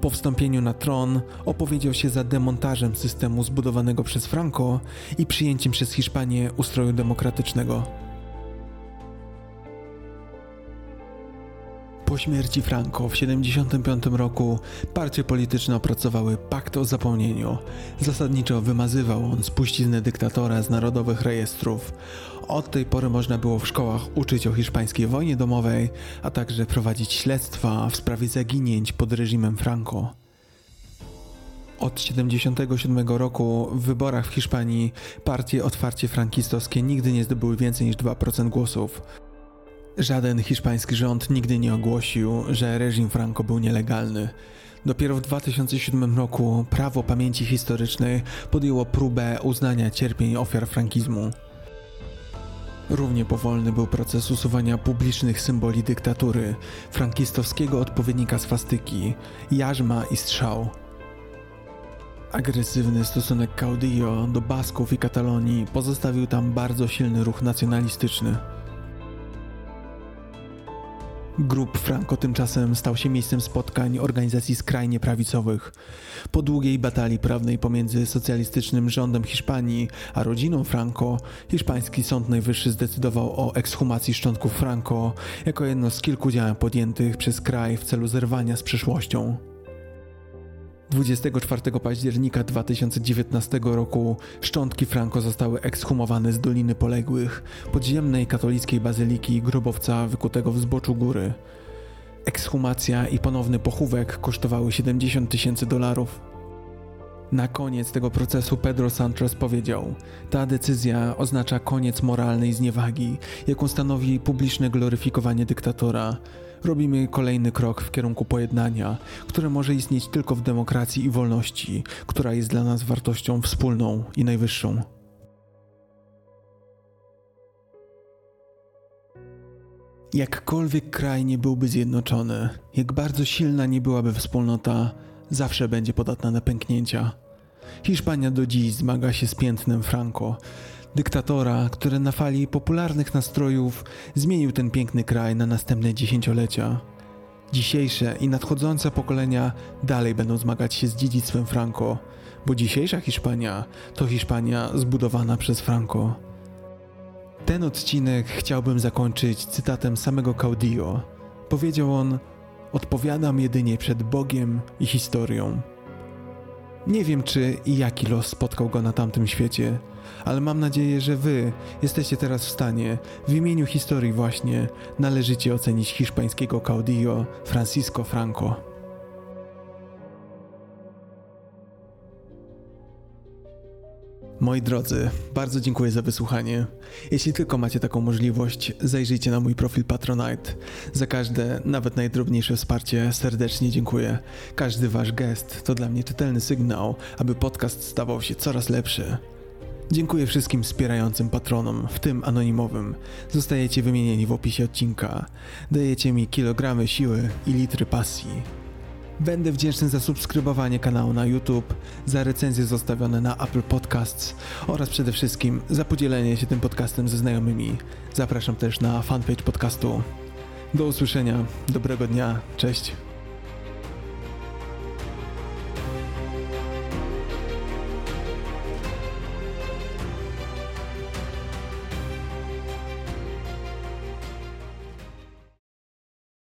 Po wstąpieniu na tron opowiedział się za demontażem systemu zbudowanego przez Franco i przyjęciem przez Hiszpanię ustroju demokratycznego. Po śmierci Franco w 1975 roku partie polityczne opracowały pakt o zapomnieniu. Zasadniczo wymazywał on spuściznę dyktatora z narodowych rejestrów. Od tej pory można było w szkołach uczyć o hiszpańskiej wojnie domowej, a także prowadzić śledztwa w sprawie zaginięć pod reżimem Franco. Od 1977 roku w wyborach w Hiszpanii partie otwarcie frankistowskie nigdy nie zdobyły więcej niż 2% głosów. Żaden hiszpański rząd nigdy nie ogłosił, że reżim Franco był nielegalny. Dopiero w 2007 roku prawo pamięci historycznej podjęło próbę uznania cierpień ofiar frankizmu. Równie powolny był proces usuwania publicznych symboli dyktatury, frankistowskiego odpowiednika swastyki, jarzma i strzał. Agresywny stosunek Caudillo do Basków i Katalonii pozostawił tam bardzo silny ruch nacjonalistyczny. Grup Franco tymczasem stał się miejscem spotkań organizacji skrajnie prawicowych. Po długiej batalii prawnej pomiędzy socjalistycznym rządem Hiszpanii a rodziną Franco, hiszpański Sąd Najwyższy zdecydował o ekshumacji szczątków Franco jako jedno z kilku działań podjętych przez kraj w celu zerwania z przeszłością. 24 października 2019 roku szczątki Franco zostały ekshumowane z Doliny Poległych, podziemnej katolickiej bazyliki grobowca wykutego w zboczu góry. Ekshumacja i ponowny pochówek kosztowały 70 tysięcy dolarów. Na koniec tego procesu Pedro Santos powiedział: Ta decyzja oznacza koniec moralnej zniewagi, jaką stanowi publiczne gloryfikowanie dyktatora. Robimy kolejny krok w kierunku pojednania, które może istnieć tylko w demokracji i wolności, która jest dla nas wartością wspólną i najwyższą. Jakkolwiek kraj nie byłby zjednoczony, jak bardzo silna nie byłaby wspólnota, zawsze będzie podatna na pęknięcia. Hiszpania do dziś zmaga się z piętnem Franco, dyktatora, który na fali popularnych nastrojów zmienił ten piękny kraj na następne dziesięciolecia. Dzisiejsze i nadchodzące pokolenia dalej będą zmagać się z dziedzictwem Franco, bo dzisiejsza Hiszpania to Hiszpania zbudowana przez Franco. Ten odcinek chciałbym zakończyć cytatem samego Caudillo. Powiedział on: Odpowiadam jedynie przed Bogiem i historią. Nie wiem, czy i jaki los spotkał go na tamtym świecie, ale mam nadzieję, że wy jesteście teraz w stanie, w imieniu historii właśnie, należycie ocenić hiszpańskiego caudillo Francisco Franco. Moi drodzy, bardzo dziękuję za wysłuchanie. Jeśli tylko macie taką możliwość, zajrzyjcie na mój profil Patronite. Za każde, nawet najdrobniejsze wsparcie serdecznie dziękuję. Każdy wasz gest to dla mnie czytelny sygnał, aby podcast stawał się coraz lepszy. Dziękuję wszystkim wspierającym patronom, w tym anonimowym. Zostajecie wymienieni w opisie odcinka. Dajecie mi kilogramy siły i litry pasji. Będę wdzięczny za subskrybowanie kanału na YouTube, za recenzje zostawione na Apple Podcasts oraz przede wszystkim za podzielenie się tym podcastem ze znajomymi. Zapraszam też na fanpage podcastu. Do usłyszenia, dobrego dnia, cześć.